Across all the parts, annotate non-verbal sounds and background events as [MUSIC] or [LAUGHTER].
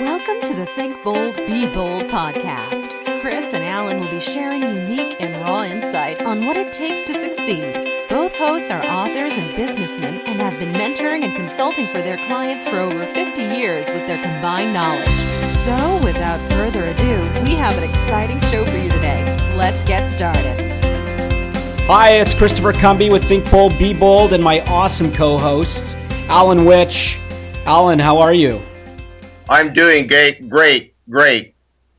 Welcome to the Think Bold, Be Bold podcast. Chris and Alan will be sharing unique and raw insight on what it takes to succeed. Both hosts are authors and businessmen and have been mentoring and consulting for their clients for over 50 years with their combined knowledge. So, without further ado, we have an exciting show for you today. Let's get started. Hi, it's Christopher Cumby with Think Bold, Be Bold, and my awesome co host, Alan Witch. Alan, how are you? I'm doing great, great, great.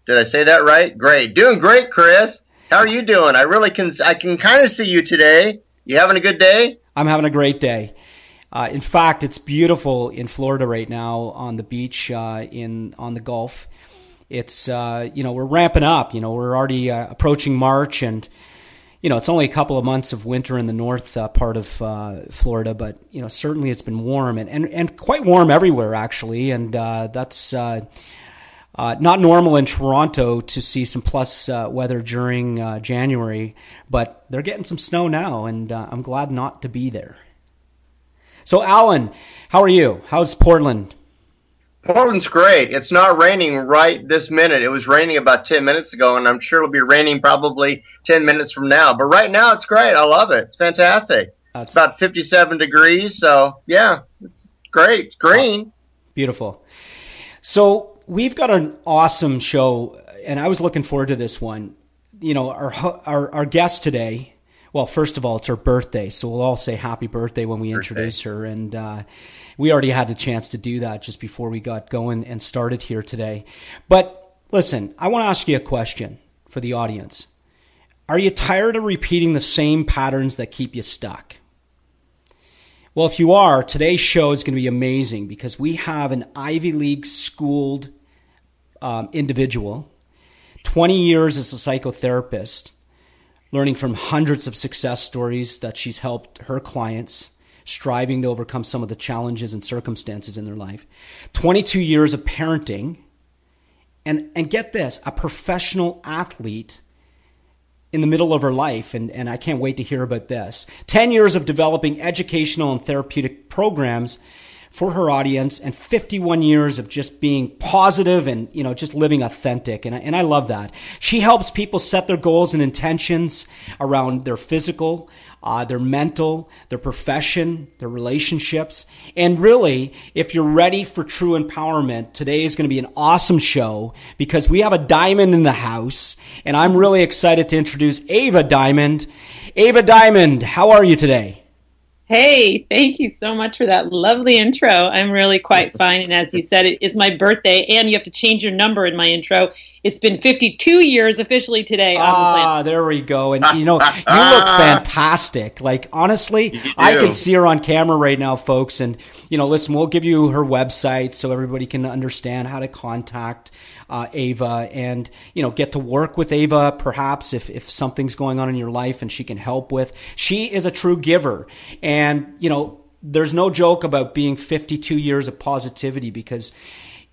Did I say that right? Great. Doing great, Chris. How are you doing? I really can, I can kind of see you today. You having a good day? I'm having a great day. Uh, in fact, it's beautiful in Florida right now on the beach uh, in on the Gulf. It's uh, you know we're ramping up. You know we're already uh, approaching March, and you know it's only a couple of months of winter in the north uh, part of uh, Florida, but you know certainly it's been warm and and, and quite warm everywhere actually, and that's. Uh, not normal in Toronto to see some plus uh, weather during uh, January, but they're getting some snow now, and I'm glad not to be there. So, Alan, how are you? How's Portland? Portland's great. It's not raining right this minute. It was raining about 10 minutes ago, and I'm sure it'll be raining probably 10 minutes from now. But right now, it's great. I love it. It's fantastic. That's it's about 57 degrees. So, yeah, it's great. It's green. Beautiful. So, we've got an awesome show, and I was looking forward to this one. You know, our, our, our guest today well, first of all, it's her birthday, so we'll all say happy birthday when we birthday. introduce her. And uh, we already had a chance to do that just before we got going and started here today. But listen, I want to ask you a question for the audience. Are you tired of repeating the same patterns that keep you stuck? Well, if you are, today's show is going to be amazing because we have an Ivy League schooled um, individual, 20 years as a psychotherapist, learning from hundreds of success stories that she's helped her clients, striving to overcome some of the challenges and circumstances in their life. 22 years of parenting. And, and get this, a professional athlete in the middle of her life, and, and I can't wait to hear about this. 10 years of developing educational and therapeutic programs for her audience and 51 years of just being positive and, you know, just living authentic. And I, and I love that. She helps people set their goals and intentions around their physical, uh, their mental, their profession, their relationships. And really, if you're ready for true empowerment, today is going to be an awesome show because we have a diamond in the house. And I'm really excited to introduce Ava Diamond. Ava Diamond, how are you today? Hey, thank you so much for that lovely intro. I'm really quite [LAUGHS] fine. And as you said, it is my birthday, and you have to change your number in my intro. It's been 52 years officially today. Ah, the there we go. And you know, you look [LAUGHS] fantastic. Like honestly, I can see her on camera right now, folks. And you know, listen, we'll give you her website so everybody can understand how to contact uh, Ava and, you know, get to work with Ava perhaps if, if something's going on in your life and she can help with. She is a true giver. And, you know, there's no joke about being 52 years of positivity because,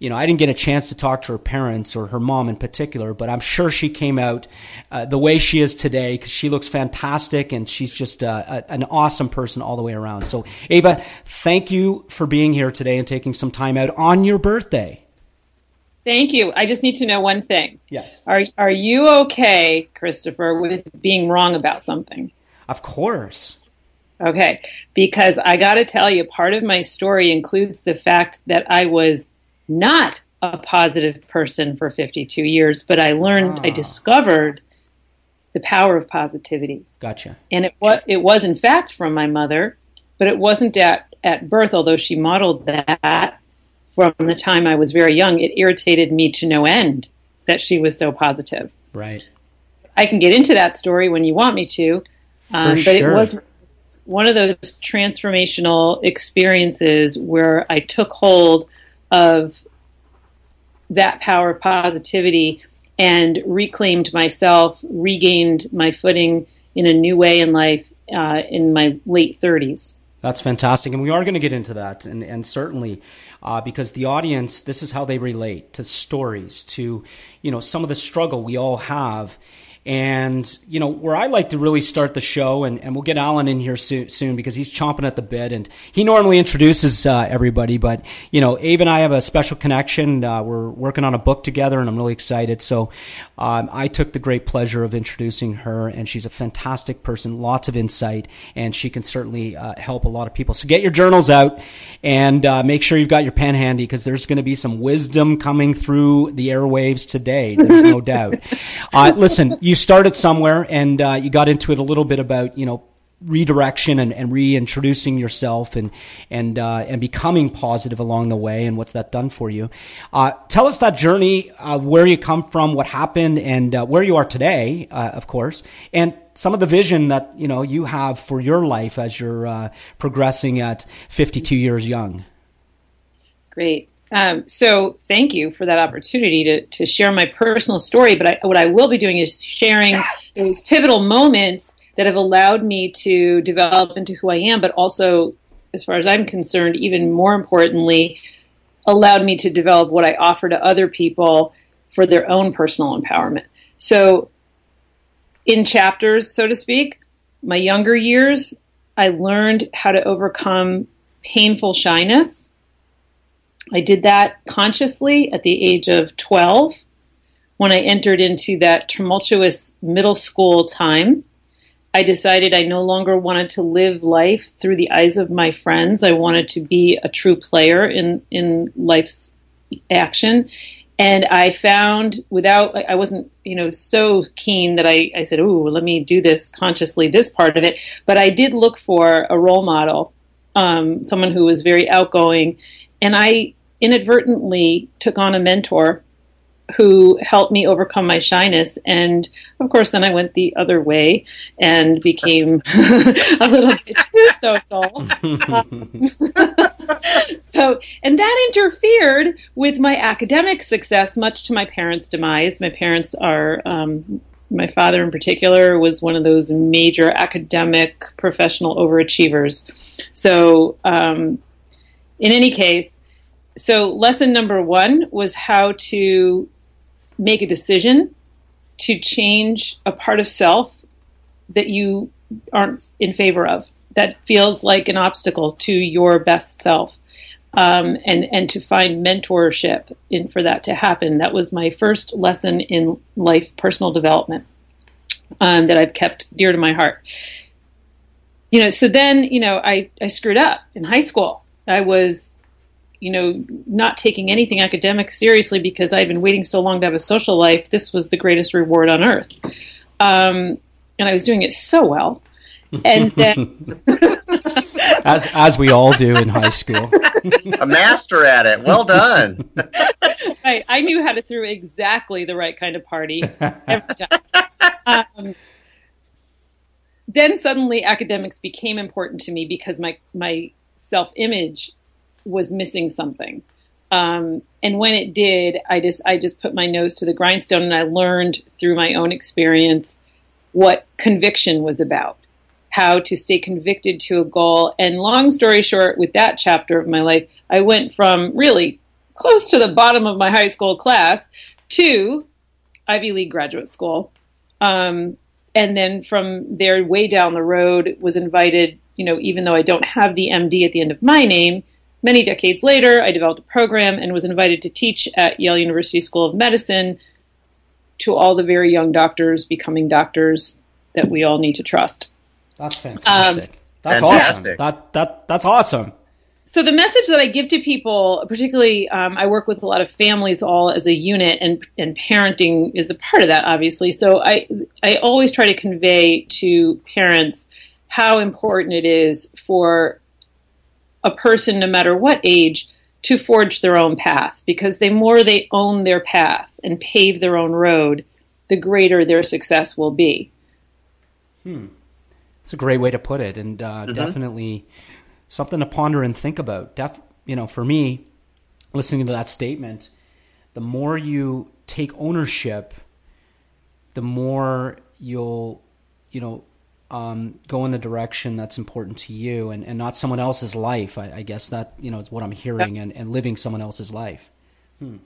you know, I didn't get a chance to talk to her parents or her mom in particular, but I'm sure she came out uh, the way she is today because she looks fantastic and she's just uh, a, an awesome person all the way around. So, Ava, thank you for being here today and taking some time out on your birthday. Thank you. I just need to know one thing. Yes. Are are you okay, Christopher, with being wrong about something? Of course. Okay, because I got to tell you, part of my story includes the fact that I was not a positive person for 52 years, but I learned, ah. I discovered the power of positivity. Gotcha. And it was it was in fact from my mother, but it wasn't at at birth, although she modeled that from the time I was very young, it irritated me to no end that she was so positive. Right. I can get into that story when you want me to, um, but sure. it was one of those transformational experiences where I took hold of that power of positivity and reclaimed myself, regained my footing in a new way in life uh, in my late 30s. That's fantastic. And we are going to get into that. And, and certainly, uh, because the audience, this is how they relate to stories, to, you know, some of the struggle we all have. And, you know, where I like to really start the show, and, and we'll get Alan in here soon, soon because he's chomping at the bit and he normally introduces uh, everybody. But, you know, Ave and I have a special connection. Uh, we're working on a book together and I'm really excited. So um, I took the great pleasure of introducing her and she's a fantastic person, lots of insight, and she can certainly uh, help a lot of people. So get your journals out and uh, make sure you've got your pen handy because there's going to be some wisdom coming through the airwaves today. There's no doubt. [LAUGHS] Uh, listen, you you started somewhere and uh, you got into it a little bit about you know redirection and, and reintroducing yourself and and uh, and becoming positive along the way and what's that done for you. Uh, tell us that journey uh, where you come from what happened and uh, where you are today uh, of course and some of the vision that you know you have for your life as you're progressing at 52 years young. Great um, so thank you for that opportunity to, to share my personal story. But I, what I will be doing is sharing those pivotal moments that have allowed me to develop into who I am, but also, as far as I'm concerned, even more importantly, allowed me to develop what I offer to other people for their own personal empowerment. So, in chapters, so to speak, my younger years, I learned how to overcome painful shyness I did that consciously at the age of 12 when I entered into that tumultuous middle school time. I decided I no longer wanted to live life through the eyes of my friends. I wanted to be a true player in, in life's action. And I found without, I wasn't, you know, so keen that I, I said, oh, let me do this consciously, this part of it. But I did look for a role model, um, someone who was very outgoing. And I inadvertently took on a mentor who helped me overcome my shyness. And of course, then I went the other way and became [LAUGHS] a little bit too social. [LAUGHS] Um, [LAUGHS] so, and that interfered with my academic success, much to my parents' demise. My parents are, um, my father in particular was one of those major academic professional overachievers. So, um, in any case, so lesson number one was how to make a decision to change a part of self that you aren't in favor of that feels like an obstacle to your best self um, and and to find mentorship in for that to happen. That was my first lesson in life personal development um, that I've kept dear to my heart. You know so then you know I, I screwed up in high school I was you know, not taking anything academic seriously because I had been waiting so long to have a social life. This was the greatest reward on earth. Um, and I was doing it so well. And then, [LAUGHS] as as we all do in high school, a master at it. Well done. [LAUGHS] I, I knew how to throw exactly the right kind of party every time. Um, then suddenly academics became important to me because my my self image was missing something. Um, and when it did, I just I just put my nose to the grindstone, and I learned through my own experience what conviction was about, how to stay convicted to a goal. And long story short, with that chapter of my life, I went from really close to the bottom of my high school class to Ivy League graduate school. Um, and then from there, way down the road, was invited. You know, even though I don't have the MD at the end of my name, Many decades later, I developed a program and was invited to teach at Yale University School of Medicine to all the very young doctors becoming doctors that we all need to trust. That's fantastic. Um, that's fantastic. awesome. That that that's awesome. So the message that I give to people, particularly, um, I work with a lot of families all as a unit, and and parenting is a part of that, obviously. So I I always try to convey to parents how important it is for a person, no matter what age, to forge their own path because the more they own their path and pave their own road, the greater their success will be. Hmm. It's a great way to put it, and uh, mm-hmm. definitely something to ponder and think about. Def- you know, for me, listening to that statement, the more you take ownership, the more you'll, you know, um, go in the direction that's important to you and, and not someone else's life. I, I guess that, you know, it's what I'm hearing and, and living someone else's life. Hmm.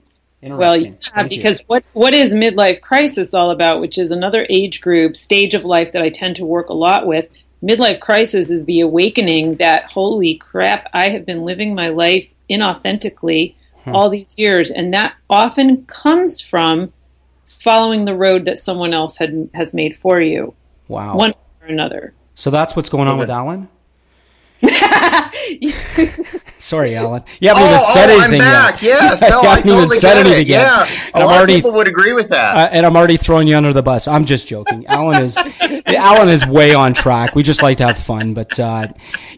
Well, yeah, Thank because you. what what is midlife crisis all about? Which is another age group stage of life that I tend to work a lot with. Midlife crisis is the awakening that holy crap, I have been living my life inauthentically hmm. all these years, and that often comes from following the road that someone else had has made for you. Wow, one another. So that's what's going on with Alan. [LAUGHS] Sorry, Alan. You haven't oh, even said oh, anything I'm back. yet. Yes, [LAUGHS] no, you haven't I even said anything yet. Yeah, a lot already, of people would agree with that. Uh, and I'm already throwing you under the bus. I'm just joking. Alan is [LAUGHS] Alan is way on track. We just like to have fun, but uh,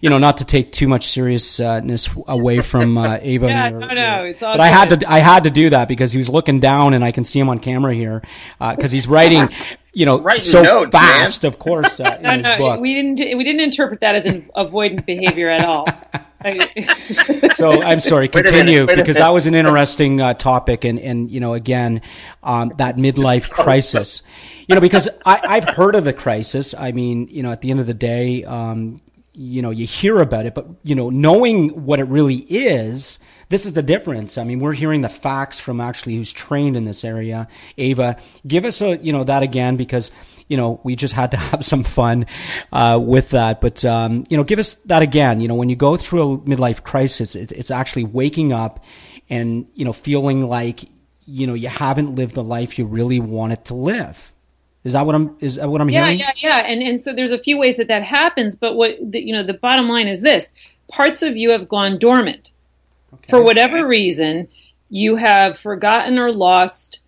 you know, not to take too much seriousness away from uh, Ava. yeah, or, no, no, it's all. But good. I had to I had to do that because he was looking down, and I can see him on camera here because uh, he's writing you know, Writing so notes, fast, man. of course. Uh, no, no, we didn't. We didn't interpret that as an avoidant behavior at all. [LAUGHS] so I'm sorry. Continue because that was an interesting uh, topic, and and you know, again, um, that midlife [LAUGHS] crisis. You know, because I, I've heard of the crisis. I mean, you know, at the end of the day, um, you know, you hear about it, but you know, knowing what it really is this is the difference. I mean, we're hearing the facts from actually who's trained in this area. Ava, give us a, you know, that again because, you know, we just had to [LAUGHS] have some fun, uh, with that. But, um, you know, give us that again. You know, when you go through a midlife crisis, it, it's actually waking up and, you know, feeling like, you know, you haven't lived the life you really wanted to live. Is that what I'm is that what I'm yeah, hearing? Yeah, yeah, yeah. And and so there's a few ways that that happens, but what the, you know, the bottom line is this: parts of you have gone dormant. Okay. For whatever reason, you have forgotten or lost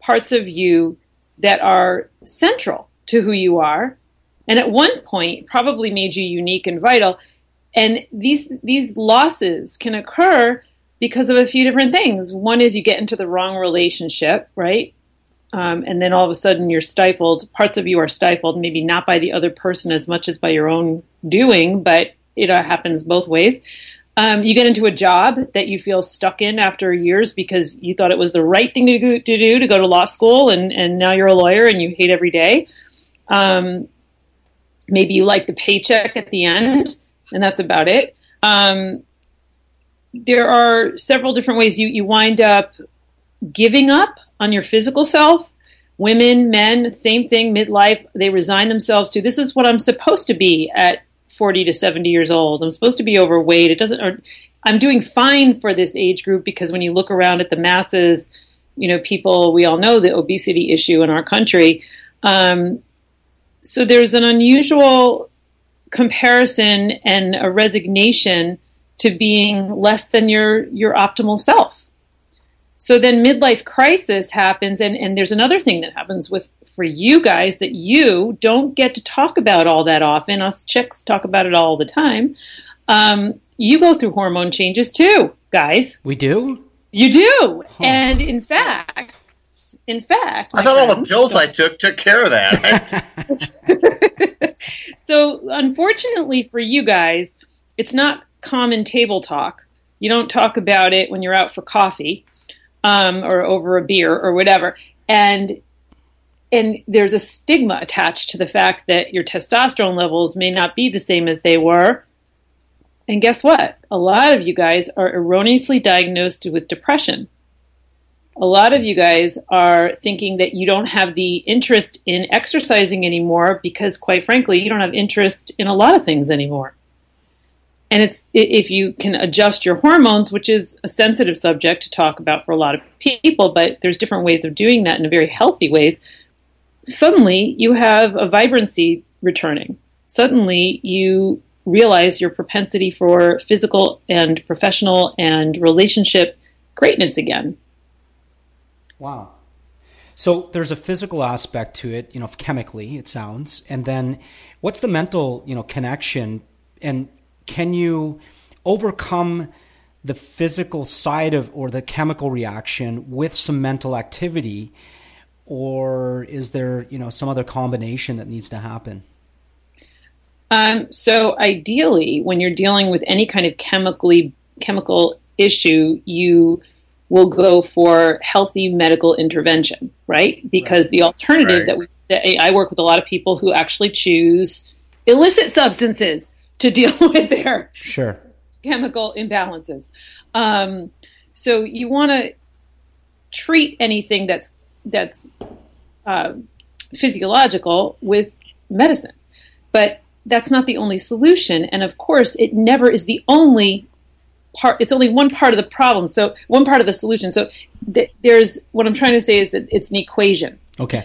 parts of you that are central to who you are and at one point probably made you unique and vital and these these losses can occur because of a few different things. One is you get into the wrong relationship right? Um, and then all of a sudden you're stifled. Parts of you are stifled maybe not by the other person as much as by your own doing but it uh, happens both ways um, you get into a job that you feel stuck in after years because you thought it was the right thing to, go, to do to go to law school, and, and now you're a lawyer and you hate every day. Um, maybe you like the paycheck at the end, and that's about it. Um, there are several different ways you, you wind up giving up on your physical self. Women, men, same thing, midlife, they resign themselves to this is what I'm supposed to be at 40 to 70 years old. I'm supposed to be overweight. It doesn't, or I'm doing fine for this age group because when you look around at the masses, you know, people, we all know the obesity issue in our country. Um, so there's an unusual comparison and a resignation to being less than your, your optimal self. So then midlife crisis happens, and, and there's another thing that happens with for you guys that you don't get to talk about all that often. Us chicks talk about it all the time. Um, you go through hormone changes too, guys. We do. You do, huh. and in fact, in fact, I thought friends, all the pills I took took care of that. [LAUGHS] [LAUGHS] so, unfortunately for you guys, it's not common table talk. You don't talk about it when you're out for coffee um, or over a beer or whatever. And and there's a stigma attached to the fact that your testosterone levels may not be the same as they were. And guess what? A lot of you guys are erroneously diagnosed with depression. A lot of you guys are thinking that you don't have the interest in exercising anymore because, quite frankly, you don't have interest in a lot of things anymore. And it's if you can adjust your hormones, which is a sensitive subject to talk about for a lot of people, but there's different ways of doing that in very healthy ways suddenly you have a vibrancy returning. Suddenly you realize your propensity for physical and professional and relationship greatness again. Wow. So there's a physical aspect to it, you know, chemically it sounds, and then what's the mental, you know, connection and can you overcome the physical side of or the chemical reaction with some mental activity or is there you know some other combination that needs to happen? Um, so ideally, when you're dealing with any kind of chemically chemical issue, you will go for healthy medical intervention, right? Because right. the alternative right. that, we, that I work with a lot of people who actually choose illicit substances to [LAUGHS] deal with their sure chemical imbalances. Um, so you want to treat anything that's that's uh, physiological with medicine. But that's not the only solution. And of course, it never is the only part. It's only one part of the problem. So one part of the solution. So th- there's what I'm trying to say is that it's an equation. Okay.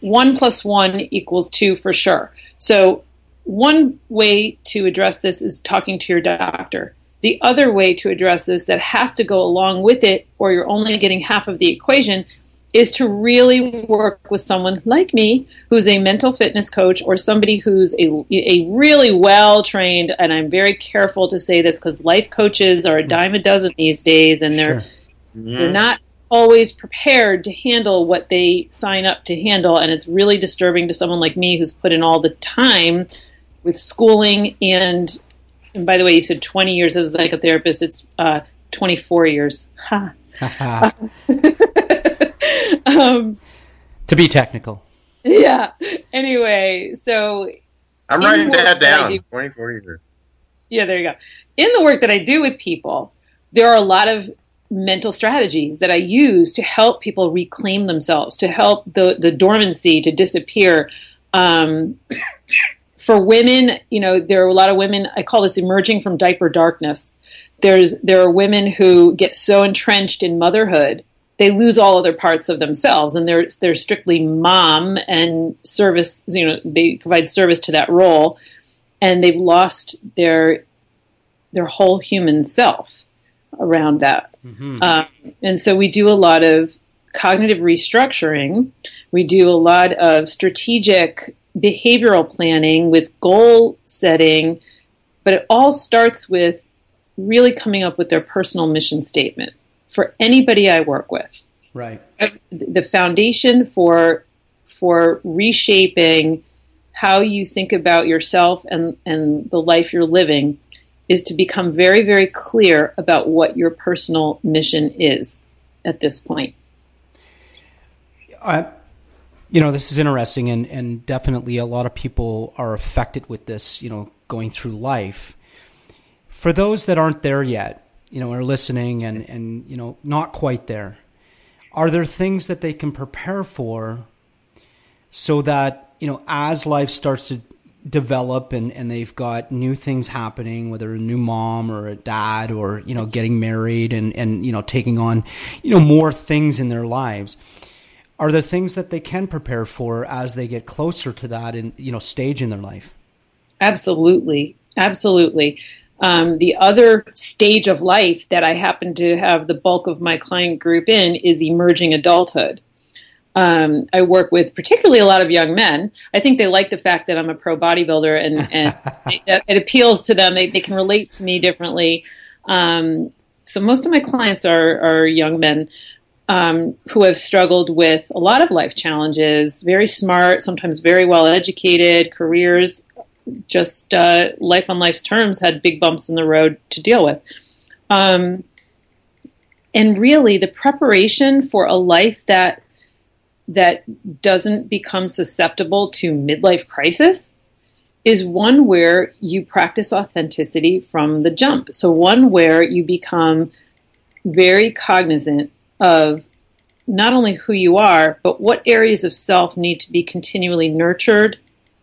One plus one equals two for sure. So one way to address this is talking to your doctor. The other way to address this that has to go along with it, or you're only getting half of the equation, is to really work with someone like me who's a mental fitness coach or somebody who's a, a really well trained and i'm very careful to say this because life coaches are a hmm. dime a dozen these days and they're sure. they're mm-hmm. not always prepared to handle what they sign up to handle and it's really disturbing to someone like me who's put in all the time with schooling and and by the way you said 20 years as a psychotherapist it's uh, 24 years ha. [LAUGHS] Uh, [LAUGHS] um, to be technical. Yeah. Anyway, so I'm writing that down. Do, 20, 40 years. Yeah, there you go. In the work that I do with people, there are a lot of mental strategies that I use to help people reclaim themselves, to help the the dormancy to disappear. Um, [COUGHS] for women, you know, there are a lot of women. I call this emerging from diaper darkness. There's there are women who get so entrenched in motherhood they lose all other parts of themselves and they're they're strictly mom and service you know they provide service to that role and they've lost their their whole human self around that. Mm-hmm. um, and so we do a lot of cognitive restructuring. We do a lot of strategic behavioral planning with goal setting but it all starts with really coming up with their personal mission statement for anybody I work with. Right. The foundation for for reshaping how you think about yourself and, and the life you're living is to become very, very clear about what your personal mission is at this point. I, you know, this is interesting, and, and definitely a lot of people are affected with this, you know, going through life. For those that aren't there yet, you know, are listening and, and, you know, not quite there, are there things that they can prepare for so that, you know, as life starts to develop and, and they've got new things happening, whether a new mom or a dad or, you know, getting married and, and, you know, taking on, you know, more things in their lives. Are there things that they can prepare for as they get closer to that in, you know, stage in their life? Absolutely. Absolutely. Um, the other stage of life that I happen to have the bulk of my client group in is emerging adulthood. Um, I work with particularly a lot of young men. I think they like the fact that I'm a pro bodybuilder and, and [LAUGHS] it, it, appeals to them. They, they can relate to me differently. Um, so most of my clients are, are young men um, who have struggled with a lot of life challenges, very smart, sometimes very well educated, careers just uh, life on life's terms had big bumps in the road to deal with. Um, and really, the preparation for a life that that doesn't become susceptible to midlife crisis is one where you practice authenticity from the jump. So one where you become very cognizant of not only who you are, but what areas of self need to be continually nurtured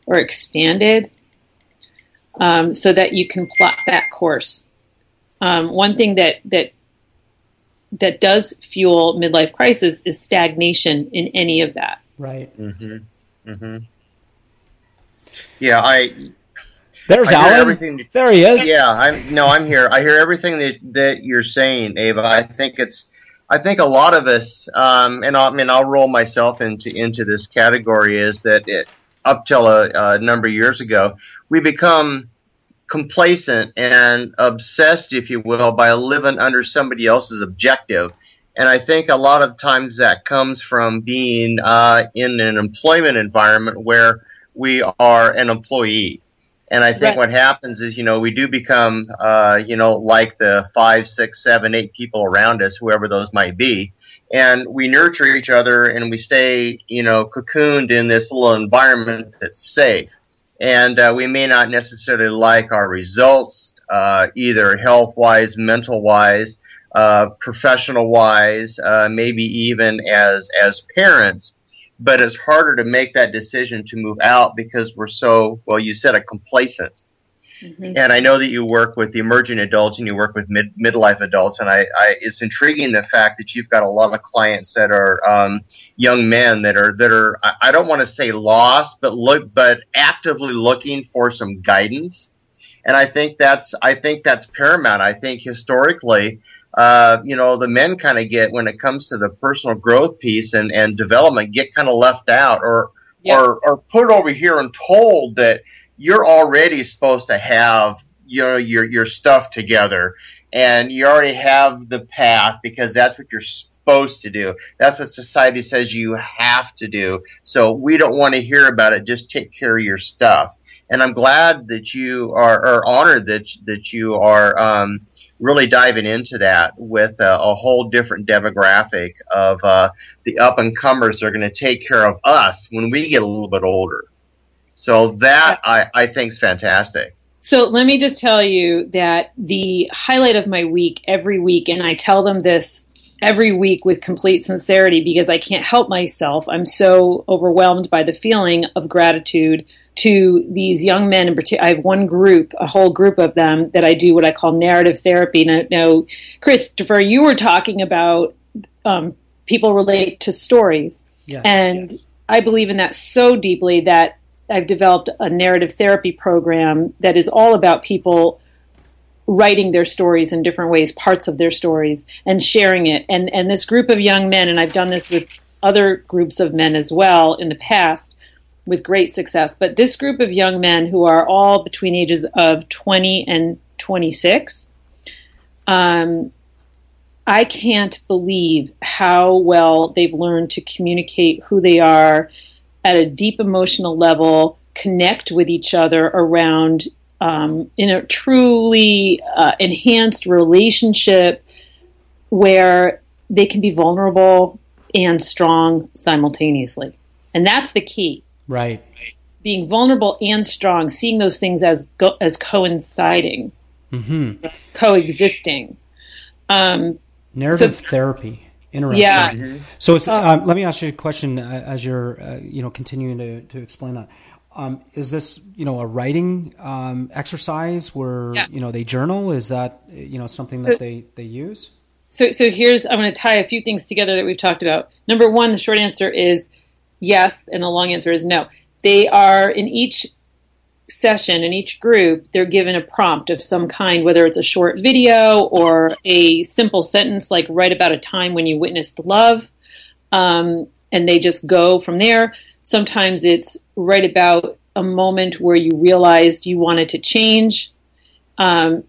or expanded um, so that you can plot that course. Um, one thing that that that does fuel midlife crisis is stagnation in any of that. Right. Mm-hmm. Mm-hmm. Yeah, I. There's I Alan. Everything, there he is. Yeah, I'm. No, I'm here. I hear everything that that you're saying, Ava. I think it's. I think a lot of us, um, and I mean, I'll roll myself into into this category, is that it up till a, a number of years ago, we become complacent and obsessed, if you will, by living under somebody else's objective. And I think a lot of times that comes from being uh, in an employment environment where we are an employee. And I think right. what happens is, you know, we do become, uh, you know, like the five, six, seven, eight people around us, whoever those might be. And we nurture each other and we stay, you know, cocooned in this little environment that's safe and uh, we may not necessarily like our results, uh, either health wise, mental wise, uh, professional wise, uh, maybe even as as parents. But it's harder to make that decision to move out because we're so well. You said a complacent. Mm-hmm. And I know that you work with the emerging adults and you work with mid midlife adults, and I, I, it's intriguing the fact that you've got a lot of clients that are um, young men that are that are I don't want to say lost, but look but actively looking for some guidance. And I think that's I think that's paramount. I think historically, uh, you know, the men kind of get when it comes to the personal growth piece and, and development get kind of left out or yeah. or or put over here and told that you're already supposed to have your your your stuff together and you already have the path because that's what you're supposed to do. That's what society says you have to do. So we don't want to hear about it. Just take care of your stuff. And I'm glad that you are, are honored that that you are um, really diving into that with a, a whole different demographic of uh, the up and comers that are going to take care of us when we get a little bit older. So that I, I think is fantastic. So let me just tell you that the highlight of my week every week, and I tell them this every week with complete sincerity because I can't help myself. I'm so overwhelmed by the feeling of gratitude to these young men in particular. I have one group, a whole group of them that I do what I call narrative therapy. Now, now Christopher, you were talking about um, people relate to stories. Yes, and yes. I believe in that so deeply that I've developed a narrative therapy program that is all about people writing their stories in different ways, parts of their stories, and sharing it. And and this group of young men, and I've done this with other groups of men as well in the past with great success. But this group of young men who are all between ages of 20 and 26, um, I can't believe how well they've learned to communicate who they are at a deep emotional level connect with each other around um, in a truly uh, enhanced relationship where they can be vulnerable and strong simultaneously. And that's the key. Right. Being vulnerable and strong, seeing those things as go- as coinciding, mm-hmm. coexisting. Um, Narrative so, therapy. Interesting. Yeah. Mm-hmm. So, uh, um, let me ask you a question uh, as you're, uh, you know, continuing to, to explain that. Um, is this, you know, a writing um, exercise where yeah. you know they journal? Is that you know something so, that they they use? So, so here's I'm going to tie a few things together that we've talked about. Number one, the short answer is yes, and the long answer is no. They are in each session in each group, they're given a prompt of some kind, whether it's a short video or a simple sentence like write about a time when you witnessed love. Um, and they just go from there. Sometimes it's write about a moment where you realized you wanted to change. Um,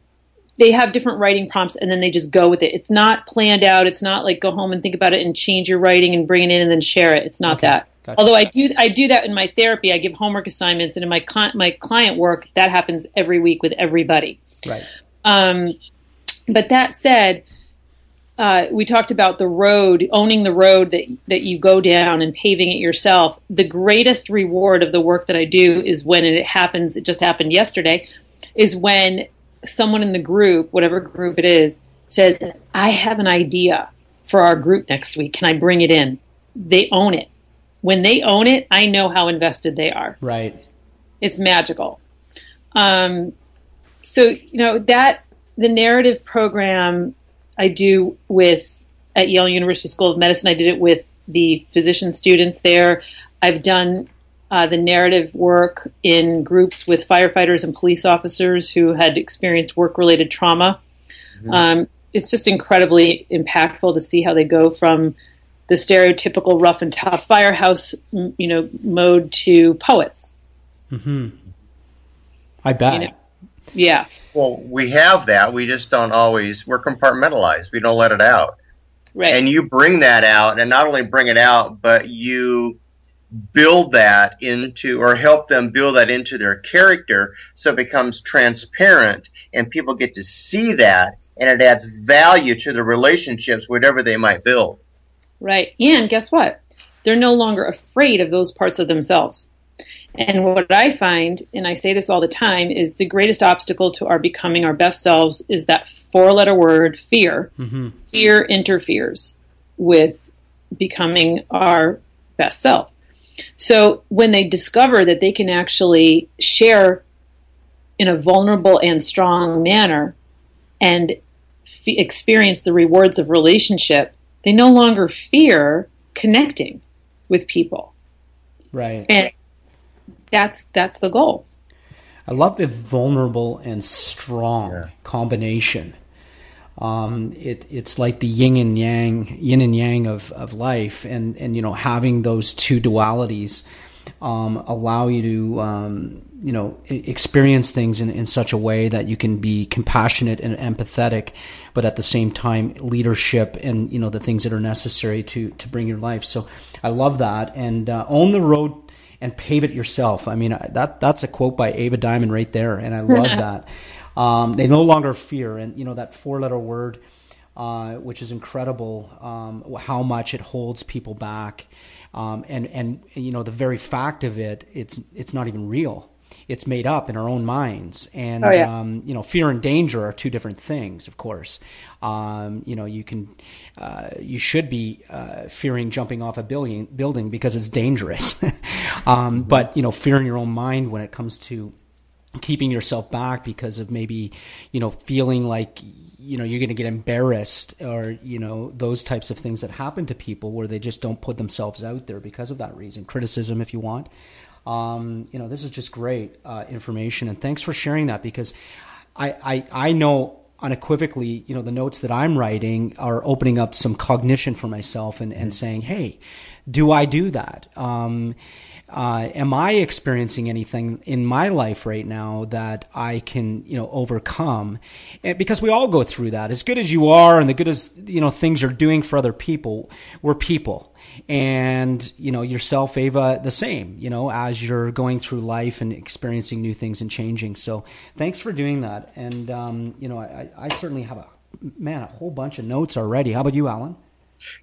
they have different writing prompts and then they just go with it. It's not planned out. It's not like go home and think about it and change your writing and bring it in and then share it. It's not okay. that. Gotcha. Although I do I do that in my therapy, I give homework assignments, and in my my client work, that happens every week with everybody. Right. Um, but that said, uh, we talked about the road, owning the road that that you go down and paving it yourself. The greatest reward of the work that I do is when it happens. It just happened yesterday. Is when someone in the group, whatever group it is, says, "I have an idea for our group next week. Can I bring it in?" They own it when they own it, I know how invested they are. Right. It's magical. Um, so you know that the narrative program I do with at Yale University School of Medicine. I did it with the physician students there. I've done uh, the narrative work in groups with firefighters and police officers who had experienced work related trauma. Mm-hmm. Um, it's just incredibly impactful to see how they go from the stereotypical rough and tough firehouse, you know, mode to poets. Hmm. I bet. You know? Yeah. Well, we have that. We just don't always. We're compartmentalized. We don't let it out. Right. And you bring that out, and not only bring it out, but you build that into or help them build that into their character so it becomes transparent and people get to see that and it adds value to the relationships whatever they might build Right. And guess what? They're no longer afraid of those parts of themselves. And what I find, and I say this all the time, is the greatest obstacle to our becoming our best selves is that four letter word fear. Mm-hmm. Fear interferes with becoming our best self. So when they discover that they can actually share in a vulnerable and strong manner and f- experience the rewards of relationship, they no longer fear connecting with people. Right. And that's that's the goal. I love the vulnerable and strong yeah. combination. Um, it, it's like the yin and yang, yin and yang of, of life, and, and you know having those two dualities um, allow you to um, you know experience things in, in such a way that you can be compassionate and empathetic, but at the same time leadership and you know the things that are necessary to to bring your life. So I love that and uh, own the road and pave it yourself. I mean, that that's a quote by Ava Diamond right there, and I love [LAUGHS] that. Um, they no longer fear, and you know that four-letter word, uh, which is incredible, um, how much it holds people back, um, and and you know the very fact of it, it's it's not even real it's made up in our own minds. And, oh, yeah. um, you know, fear and danger are two different things, of course. Um, you know, you can, uh, you should be uh, fearing jumping off a building, building because it's dangerous. [LAUGHS] um, mm-hmm. But, you know, fear in your own mind when it comes to keeping yourself back because of maybe, you know, feeling like, you know, you're going to get embarrassed or, you know, those types of things that happen to people where they just don't put themselves out there because of that reason. Criticism, if you want. Um, you know, this is just great uh, information, and thanks for sharing that because I, I, I know unequivocally, you know, the notes that I'm writing are opening up some cognition for myself and, and saying, hey, do I do that? Um, uh, am I experiencing anything in my life right now that I can, you know, overcome? And because we all go through that. As good as you are and the good as, you know, things you're doing for other people, we're people and you know yourself ava the same you know as you're going through life and experiencing new things and changing. So thanks for doing that. And um, you know I, I certainly have a man a whole bunch of notes already. How about you alan?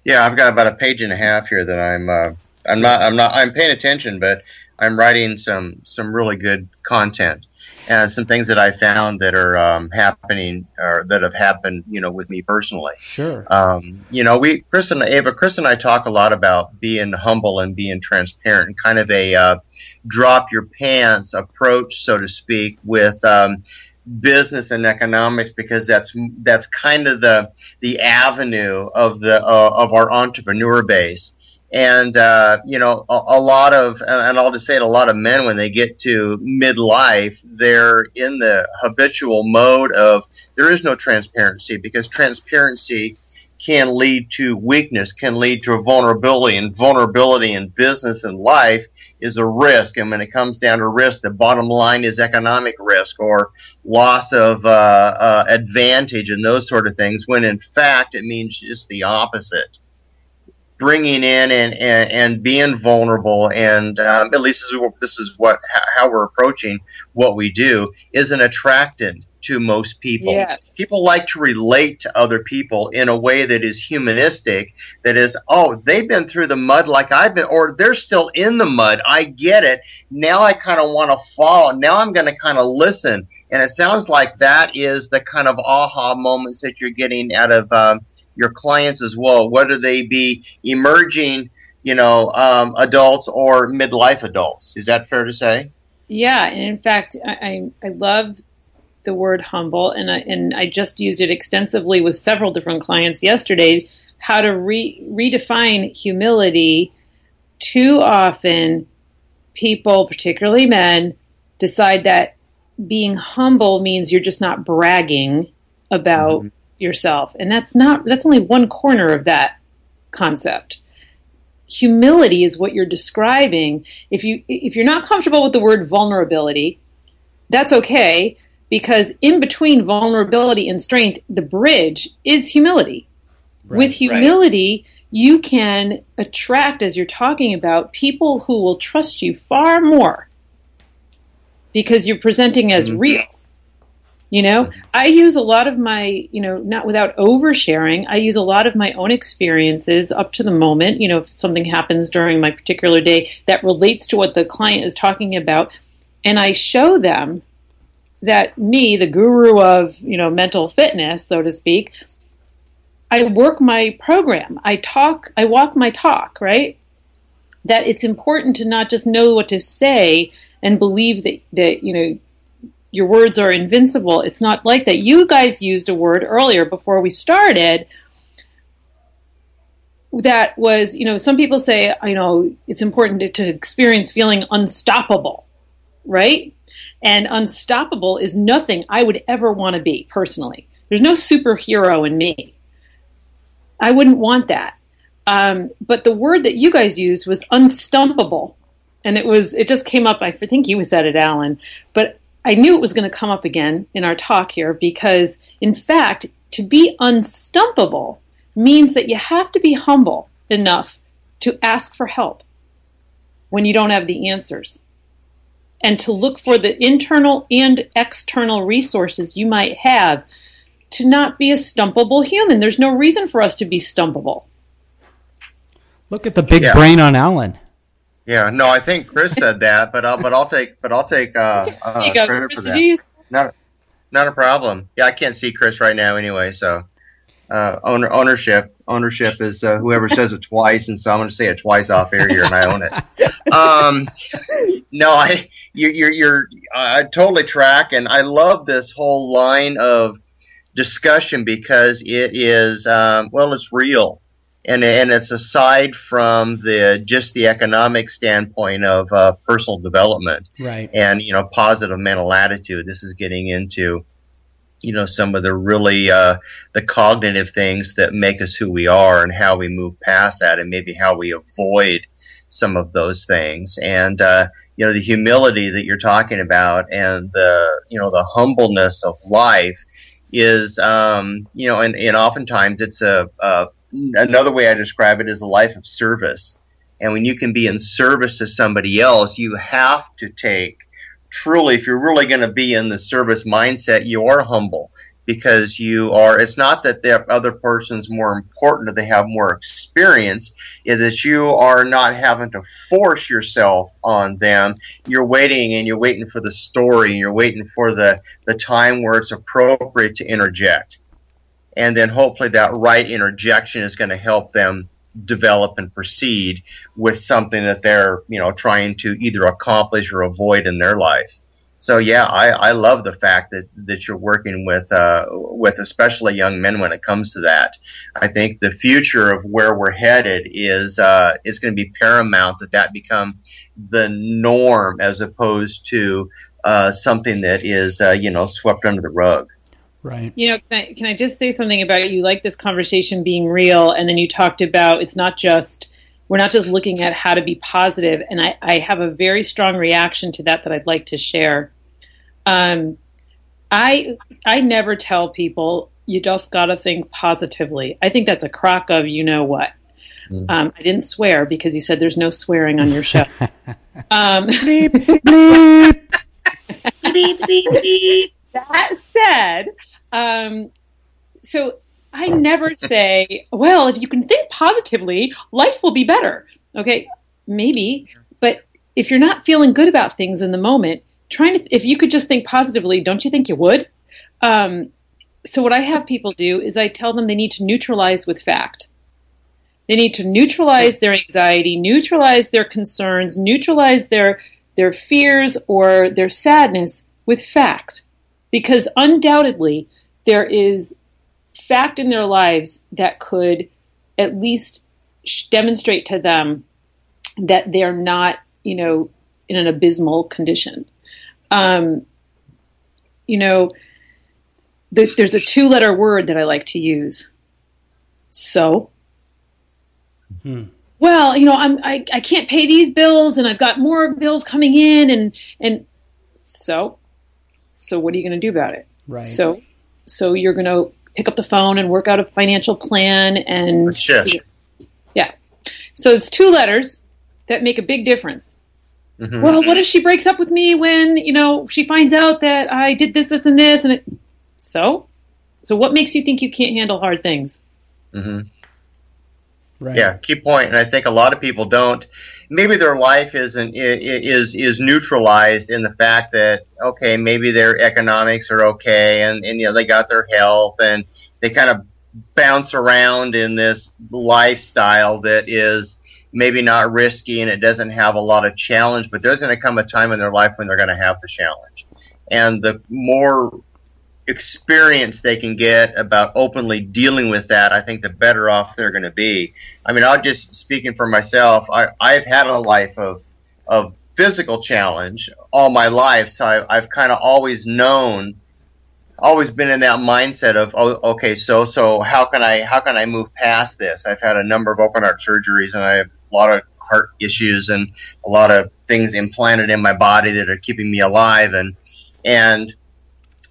Yeah i've got about a page and a half here that i'm uh, i'm not i'm not i'm paying attention but i'm writing some some really good content and some things that I found that are um, happening or that have happened, you know, with me personally. Sure. Um, you know, we Chris and Ava, Chris and I talk a lot about being humble and being transparent, and kind of a uh, drop your pants approach, so to speak, with. Um, business and economics because that's that's kind of the the avenue of the uh, of our entrepreneur base and uh, you know a, a, lot of and I'll just say it a lot of men when they get to midlife they're in the habitual mode of there is no transparency because transparency can lead to weakness can lead to vulnerability and vulnerability in business and life is a risk. And when it comes down to risk the bottom line is economic risk or loss of uh, uh, advantage and those sort of things when in fact it means just the opposite bringing in and, and, and being vulnerable and um, at least this is, what, this is what how we're approaching what we do is an attractant to most people. Yes. People like to relate to other people in a way that is humanistic, that is, oh, they've been through the mud like I've been, or they're still in the mud. I get it. Now I kind of want to follow. Now I'm going to kind of listen. And it sounds like that is the kind of aha moments that you're getting out of um, your clients as well, whether they be emerging, you know, um, adults or midlife adults. Is that fair to say? Yeah, and in fact, I I love the word humble, and I, and I just used it extensively with several different clients yesterday. How to re- redefine humility? Too often, people, particularly men, decide that being humble means you're just not bragging about mm-hmm yourself. And that's not, that's only one corner of that concept. Humility is what you're describing. If you, if you're not comfortable with the word vulnerability, that's okay because in between vulnerability and strength, the bridge is humility. Right, with humility, right. you can attract, as you're talking about, people who will trust you far more because you're presenting as mm-hmm. real You know, I use a lot of my, you know, not without oversharing, I use a lot of my own experiences up to the moment. You know, if something happens during my particular day that relates to what the client is talking about, and I show them that me, the guru of, you know, mental fitness, so to speak, I work my program. I talk, I walk my talk, right? That it's important to not just know what to say and believe that, that you know, your words are invincible. It's not like that. You guys used a word earlier before we started that was, you know, some people say, you know, it's important to, to experience feeling unstoppable, right? And unstoppable is nothing I would ever want to be personally. There's no superhero in me. I wouldn't want that. Um, but the word that you guys used was unstumpable. And it was, it just came up. I think you said it, Alan. But I knew it was going to come up again in our talk here because, in fact, to be unstumpable means that you have to be humble enough to ask for help when you don't have the answers and to look for the internal and external resources you might have to not be a stumpable human. There's no reason for us to be stumpable. Look at the big yeah. brain on Alan. Yeah, no, I think Chris said that, but I'll, but I'll take, but I'll take uh, [LAUGHS] uh, credit Chris, for that. Not, not a problem. Yeah, I can't see Chris right now anyway, so uh, owner ownership ownership is uh, whoever says it twice, and so I'm going to say it twice off air here, and I own it. [LAUGHS] Um, no, I you, you're you're I totally track, and I love this whole line of discussion because it is um, well, it's real and and it's aside from the just the economic standpoint of uh, personal development, right? And you know, positive mental attitude. This is getting into you know some of the really uh, the cognitive things that make us who we are and how we move past that, and maybe how we avoid some of those things. And uh, you know, the humility that you're talking about, and the you know the humbleness of life is um, you know, and, and oftentimes it's a, a another way I describe it is a life of service. And when you can be in service to somebody else, you have to take truly, if you're really going to be in the service mindset, you are humble because you are, it's not that the other person's more important or they have more experience, is that you are not having to force yourself on them. You're waiting and you're waiting for the story and you're waiting for the, the time where it's appropriate to interject and then hopefully that right interjection is going to help them develop and proceed with something that they're you know trying to either accomplish or avoid in their life. So yeah, I, I love the fact that, that you're working with uh, with especially young men when it comes to that. I think the future of where we're headed is uh, is going to be paramount that that become the norm as opposed to uh, something that is uh, you know swept under the rug. Right. You know, can I, can I just say something about you like this conversation being real? And then you talked about it's not just, we're not just looking at how to be positive. And I, I have a very strong reaction to that that I'd like to share. Um, I, I never tell people you just got to think positively. I think that's a crock of you know what. Mm. Um, I didn't swear because you said there's no swearing on your show. [LAUGHS] um, bleep, bleep. bleep, bleep, bleep. [LAUGHS] That said, um, so I never [LAUGHS] say, well, if you can think positively, life will be better. Okay, maybe, but if you're not feeling good about things in the moment, trying to, if you could just think positively, don't you think you would? Um, so what I have people do is I tell them they need to neutralize with fact. They need to neutralize their anxiety, neutralize their concerns, neutralize their their fears or their sadness with fact. Because undoubtedly, there is fact in their lives that could at least demonstrate to them that they're not, you know, in an abysmal condition. Um, you know, the, there's a two letter word that I like to use. So. Hmm. Well, you know, I'm I, I can't pay these bills and I've got more bills coming in and and so so what are you going to do about it? Right. So so you're going to pick up the phone and work out a financial plan and yeah. So it's two letters that make a big difference. Mm-hmm. Well, what if she breaks up with me when you know she finds out that I did this, this, and this, and it, so, so what makes you think you can't handle hard things? Mm-hmm. Right. Yeah, key point, and I think a lot of people don't. Maybe their life isn't is is neutralized in the fact that okay, maybe their economics are okay, and and you know they got their health, and they kind of bounce around in this lifestyle that is maybe not risky and it doesn't have a lot of challenge, but there's going to come a time in their life when they're going to have the challenge. And the more experience they can get about openly dealing with that, I think the better off they're going to be. I mean, I'll just speaking for myself, I, I've had a life of, of physical challenge all my life, so I, I've kind of always known always been in that mindset of oh, okay so so how can i how can i move past this i've had a number of open heart surgeries and i have a lot of heart issues and a lot of things implanted in my body that are keeping me alive and and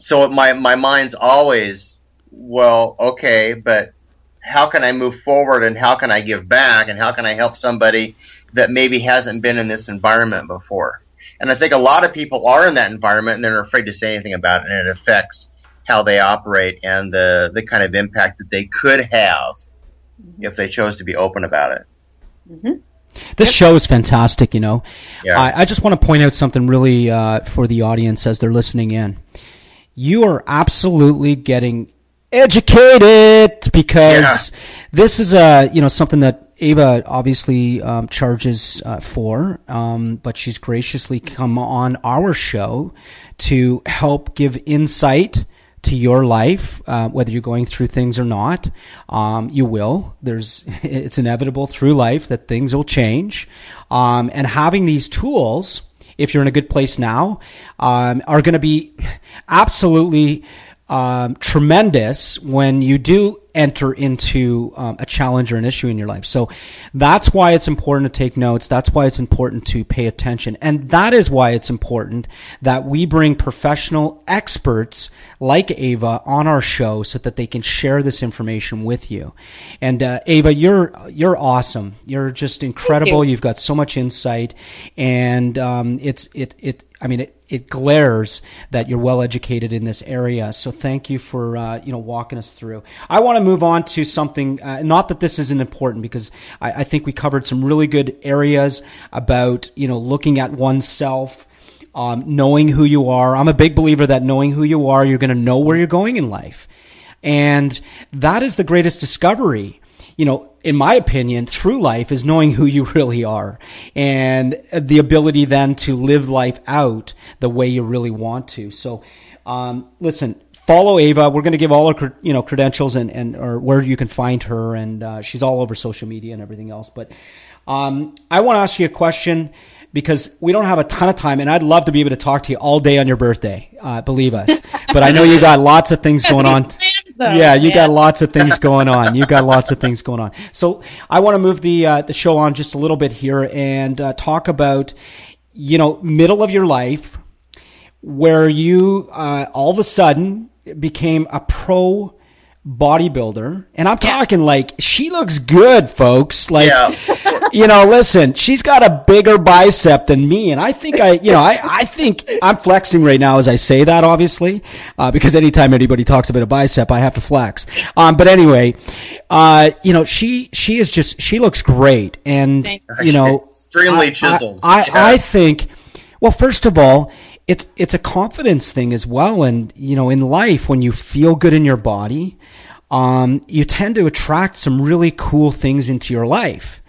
so my my mind's always well okay but how can i move forward and how can i give back and how can i help somebody that maybe hasn't been in this environment before and i think a lot of people are in that environment and they're afraid to say anything about it and it affects how they operate and the the kind of impact that they could have mm-hmm. if they chose to be open about it mm-hmm. This show is fantastic, you know. Yeah. I, I just want to point out something really uh, for the audience as they're listening in. You are absolutely getting educated because yeah. this is a you know something that Ava obviously um, charges uh, for, um, but she's graciously come on our show to help give insight to your life, uh, whether you're going through things or not. Um, you will. There's, [LAUGHS] it's inevitable through life that things will change. Um, and having these tools, if you're in a good place now, um, are going to be absolutely um, tremendous when you do enter into um, a challenge or an issue in your life. So that's why it's important to take notes. That's why it's important to pay attention. And that is why it's important that we bring professional experts like Ava on our show so that they can share this information with you. And uh, Ava, you're you're awesome. You're just incredible. You. have got so much insight, and um, it's it it. I mean, it, it glares that you're well educated in this area. So thank you for uh, you know walking us through. I want to move on to something. Uh, not that this isn't important because I, I, think we covered some really good areas about you know looking at oneself. Um, knowing who you are. I'm a big believer that knowing who you are, you're going to know where you're going in life. And that is the greatest discovery you know, in my opinion, through life is knowing who you [LAUGHS] really are and the ability then to live life out the way you really want to. So, um, listen, follow Ava. We're going to give all her, you know, credentials and, and, or where you can find her. And, uh, she's all over social media and everything else. But, um, I want to ask you a question because we don't have a ton of time and I'd love to be able to talk to you all day on your birthday. Uh, believe us. [LAUGHS] But I know you got lots of things going on though. Yeah, you got lots of things [LAUGHS] going on. You got lots of things going on. So I want to move the uh, the show on just a little bit here and uh, talk about you know middle of your life where you uh, all of a sudden became a pro bodybuilder and i'm talking like she looks good folks. Like yeah. [LAUGHS] you know listen she's got a bigger bicep than me and i think i you know i, I think i'm flexing right now as i say that obviously uh, because anytime anybody talks about a bicep i have to flex. Um, but anyway uh, you know she she is just she looks great and you. know extremely chiseled i, I, yeah. I think well first of all it's it's a confidence thing as well and you know in life when you feel good in your body um, you tend to attract some really cool things into your life.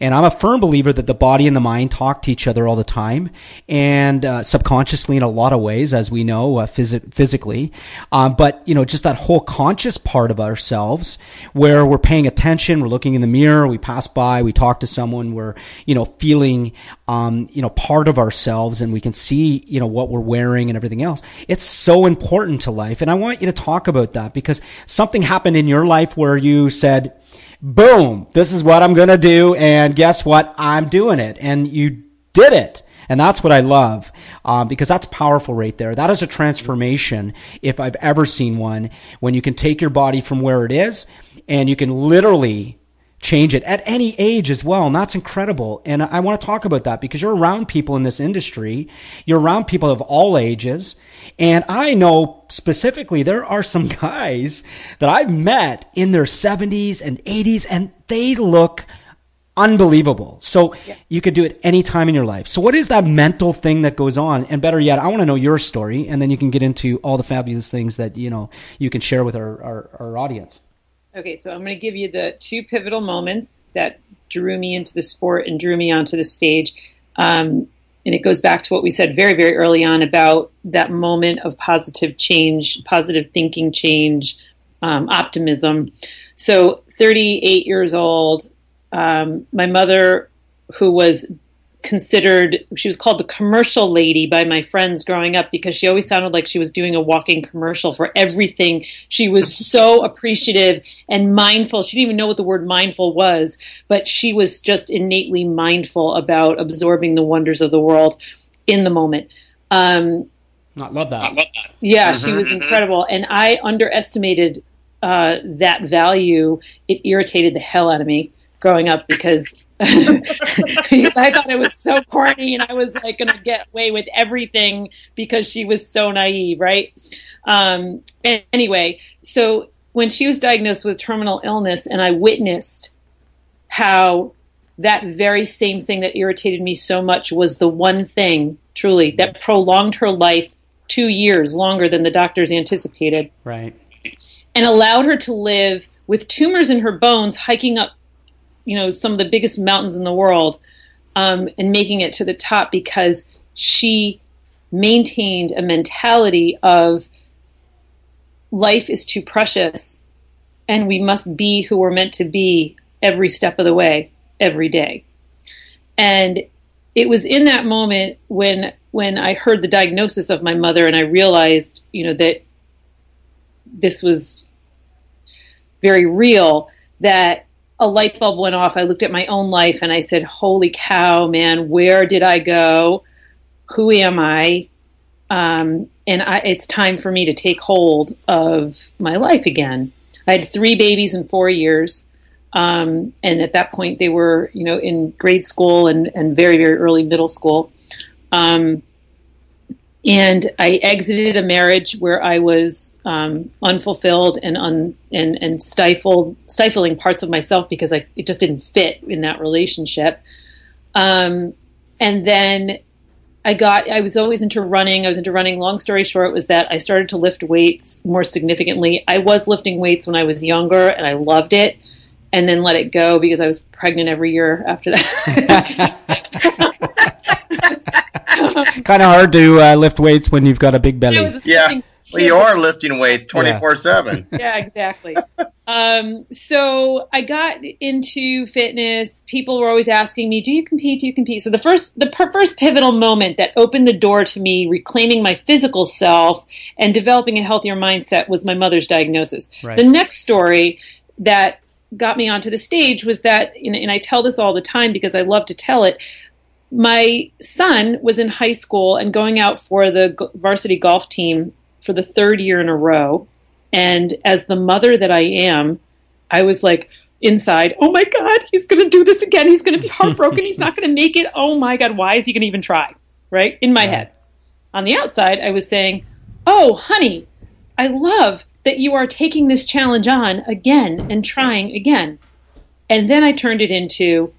And I'm a firm believer that the body and the mind talk to each other all the time and uh, subconsciously in a lot of ways, as we know, uh, phys- physically. Um, but, you know, just that whole conscious part of ourselves where we're paying attention, we're looking in the mirror, we pass by, we talk to someone, we're, you know, feeling, um, you know, part of ourselves and we can see, you know, what we're wearing and everything else. It's so important to life. And I want you to talk about that because something happened in your life where you said, boom, this is what I'm going to do. And guess what? I'm doing it. And you did it. And that's what I love, um, because that's powerful right there. That is a transformation, if I've ever seen one, when you can take your body from where it is and you can literally change it at any age as well. And that's incredible. And I want to talk about that because you're around people in this industry. You're around people of all ages. And I know specifically there are some [LAUGHS] guys that I've met in their 70s and 80s and they look unbelievable. So yeah. you could do it any time in your life. So what is that mental thing that goes on? And better yet, I want to know your story and then you can get into all the fabulous things that, you know, you can share with our, our, our audience. Okay, so I'm going to give you the two pivotal moments that drew me into the sport and drew me onto the stage. Um, and it goes back to what we said very, very early on about that moment of positive change, positive thinking change, um, optimism. So, 38 years old, um, my mother, who was considered she was called the commercial lady by my friends growing up because she always sounded like she was doing a walking commercial for everything she was so appreciative and mindful she didn't even know what the word mindful was but she was just innately mindful about absorbing the wonders of the world in the moment um, I love that. Yeah, mm-hmm, she was mm-hmm. incredible, and I underestimated uh, that value. It irritated the hell out of me growing up because [LAUGHS] because I thought it was so corny and I was like going to get away with everything because she was so naive, right? Um, anyway, so when she was diagnosed with terminal illness and I witnessed how that very same thing that irritated me so much was the one thing truly that prolonged her life two years longer than the doctors anticipated. Right. And allowed her to live with tumors in her bones hiking up you know some of the biggest mountains in the world um, and making it to the top because she maintained a mentality of life is too precious and we must be who we're meant to be every step of the way every day. And it was in that moment when when i heard the diagnosis of my mother and i realized you know that this was very real that a light bulb went off. I looked at my own life and I said, Holy cow, man, where did I go? Who am I? Um, and I, it's time for me to take hold of my life again. I had three babies in four years. Um, and at that point, they were, you know, in grade school and, and very, very early middle school. Um, and I exited a marriage where I was um, unfulfilled and un, and and stifled stifling parts of myself because I it just didn't fit in that relationship. Um, and then I got I was always into running. I was into running. Long story short was that I started to lift weights more significantly. I was lifting weights when I was younger and I loved it and then let it go because I was pregnant every year after that. [LAUGHS] [LAUGHS] [LAUGHS] kind of hard to uh, lift weights when you've got a big belly. Yeah. Well, you are lifting weight 24 7. [LAUGHS] Yeah, exactly. um, so I got into fitness. People were always asking me, Do you compete? Do you compete? So the first, the first pivotal moment that opened the door to me reclaiming my physical self and developing a healthier mindset was my mother's diagnosis. Right. The next story that got me onto the stage was that, and I tell this all the time because I love to tell it my son was in high school and going out for the varsity golf team for the third year in a row. And as the mother that I am, I was like inside, oh my God, he's going to do this again. He's going to be heartbroken. he's not going to make it. Oh my God, why is he going to even try? Right? In my yeah. head. On the outside, I was saying, oh, honey, I love that you are taking this challenge on again and trying again. And then I turned it into,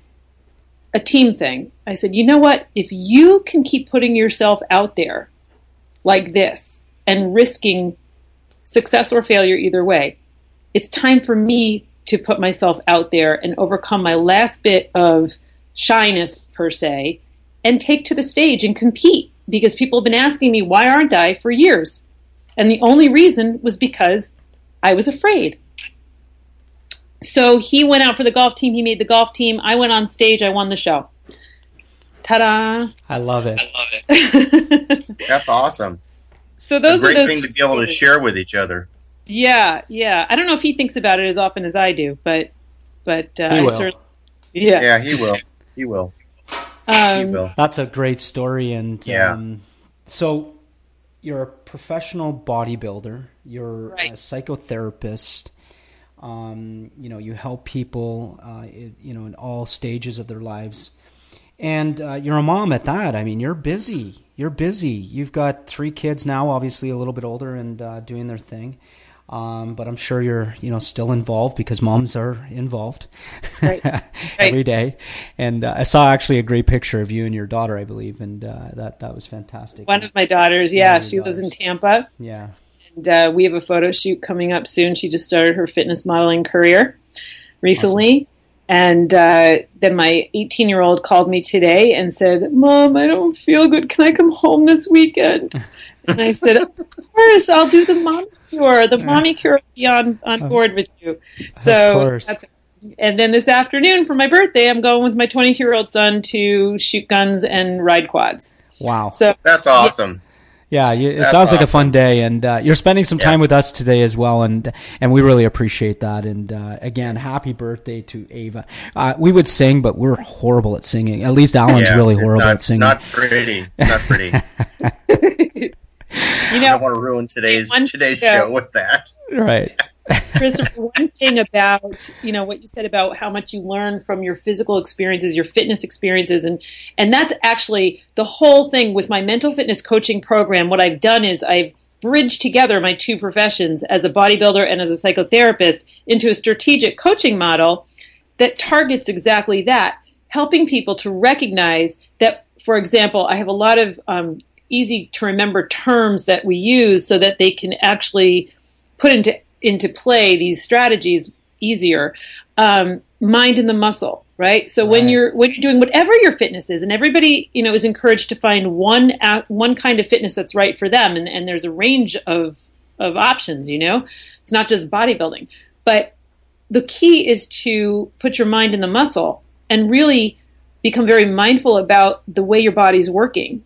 a team thing. I said, you know what? If you can keep putting yourself out there like this and risking success or failure either way, it's time for me to put myself out there and overcome my last bit of shyness, per se, and take to the stage and compete because people have been asking me, why aren't I for years? And the only reason was because I was afraid so he went out for the golf team. He made the golf team. I went on stage. I won the show. Ta-da! I love it. I love it. [LAUGHS] That's awesome. So those a great are thing to be able to share with each other. Yeah, yeah. I don't know if he thinks about it as often as I do, but but uh, he will. yeah, yeah, he will. He will. Um, he will. That's a great story, and yeah. Um, so you're a professional bodybuilder. You're right. a psychotherapist Um, you know, you help people, uh, you know, in all stages of their lives. And uh, you're a mom at that. I mean, you're busy. You're busy. You've got three kids now, obviously a little bit older and uh, doing their thing. Um, but I'm sure you're, you know, still involved because moms are involved right. [LAUGHS] every day. And uh, I saw actually a great picture of you and your daughter, I believe, and uh, that that was fantastic. One of my daughters, yeah, she daughters. lives in Tampa. Yeah, uh, we have a photo shoot coming up soon. She just started her fitness modeling career recently. Awesome. And uh, then my 18 year old called me today and said, Mom, I don't feel good. Can I come home this weekend? [LAUGHS] And I said, Of course, I'll do the mom cure. The mommy cure will be on, on board with you. So and then this afternoon for my birthday, I'm going with my 22 year old son to shoot guns and ride quads. Wow. So that's awesome. Yeah, you, it That's sounds awesome. like a fun day, and uh, you're spending some time yeah. with us today as well, and and we really appreciate that. And uh, again, happy birthday to Ava. Uh, we would sing, but we're horrible at singing. At least Alan's yeah, really horrible not, at singing. Not pretty. Not pretty. [LAUGHS] [LAUGHS] you know, I don't want to ruin today's today's show with that. Right. Christopher, [LAUGHS] one thing about you know what you said about how much you learn from your physical experiences, your fitness experiences, and and that's actually the whole thing with my mental fitness coaching program. What I've done is I've bridged together my two professions as a bodybuilder and as a psychotherapist into a strategic coaching model that targets exactly that, helping people to recognize that, for example, I have a lot of um, easy to remember terms that we use so that they can actually put into into play these strategies easier. Um, mind and the muscle, right? So right. when you're when you're doing whatever your fitness is, and everybody you know is encouraged to find one one kind of fitness that's right for them, and, and there's a range of of options. You know, it's not just bodybuilding, but the key is to put your mind in the muscle and really become very mindful about the way your body's working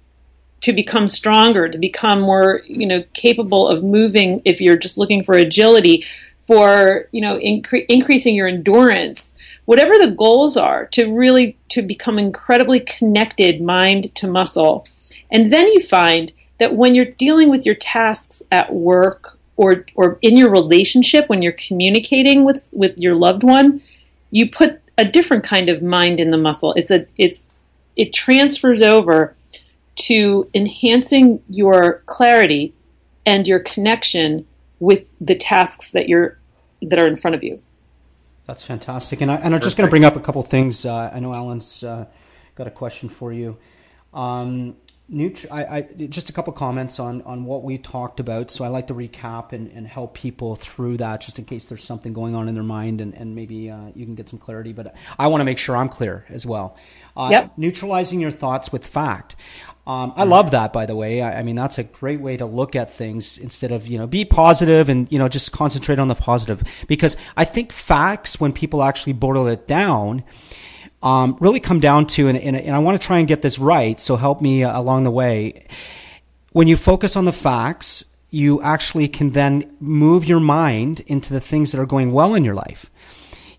to become stronger, to become more, you know, capable of moving if you're just looking for agility, for, you know, incre- increasing your endurance, whatever the goals are, to really to become incredibly connected mind to muscle. And then you find that when you're dealing with your tasks at work or or in your relationship when you're communicating with with your loved one, you put a different kind of mind in the muscle. It's a it's it transfers over to enhancing your clarity and your connection with the tasks that you're that are in front of you. That's fantastic, and, I, and I'm just going to bring up a couple things. Uh, I know Alan's uh, got a question for you. Um, Nutri- I, I, just a couple comments on, on what we talked about. So I like to recap and, and help people through that, just in case there's something going on in their mind, and, and maybe uh, you can get some clarity. But I want to make sure I'm clear as well. Uh, yep. Neutralizing your thoughts with fact. Um, I love that, by the way. I, I, mean, that's a great way to look at things instead of, you know, be positive and, you know, just concentrate on the positive. Because I think facts, when people actually boil it down, um, really come down to, and, and, and I want to try and get this right, so help me uh, along the way. When you focus on the facts, you actually can then move your mind into the things that are going well in your life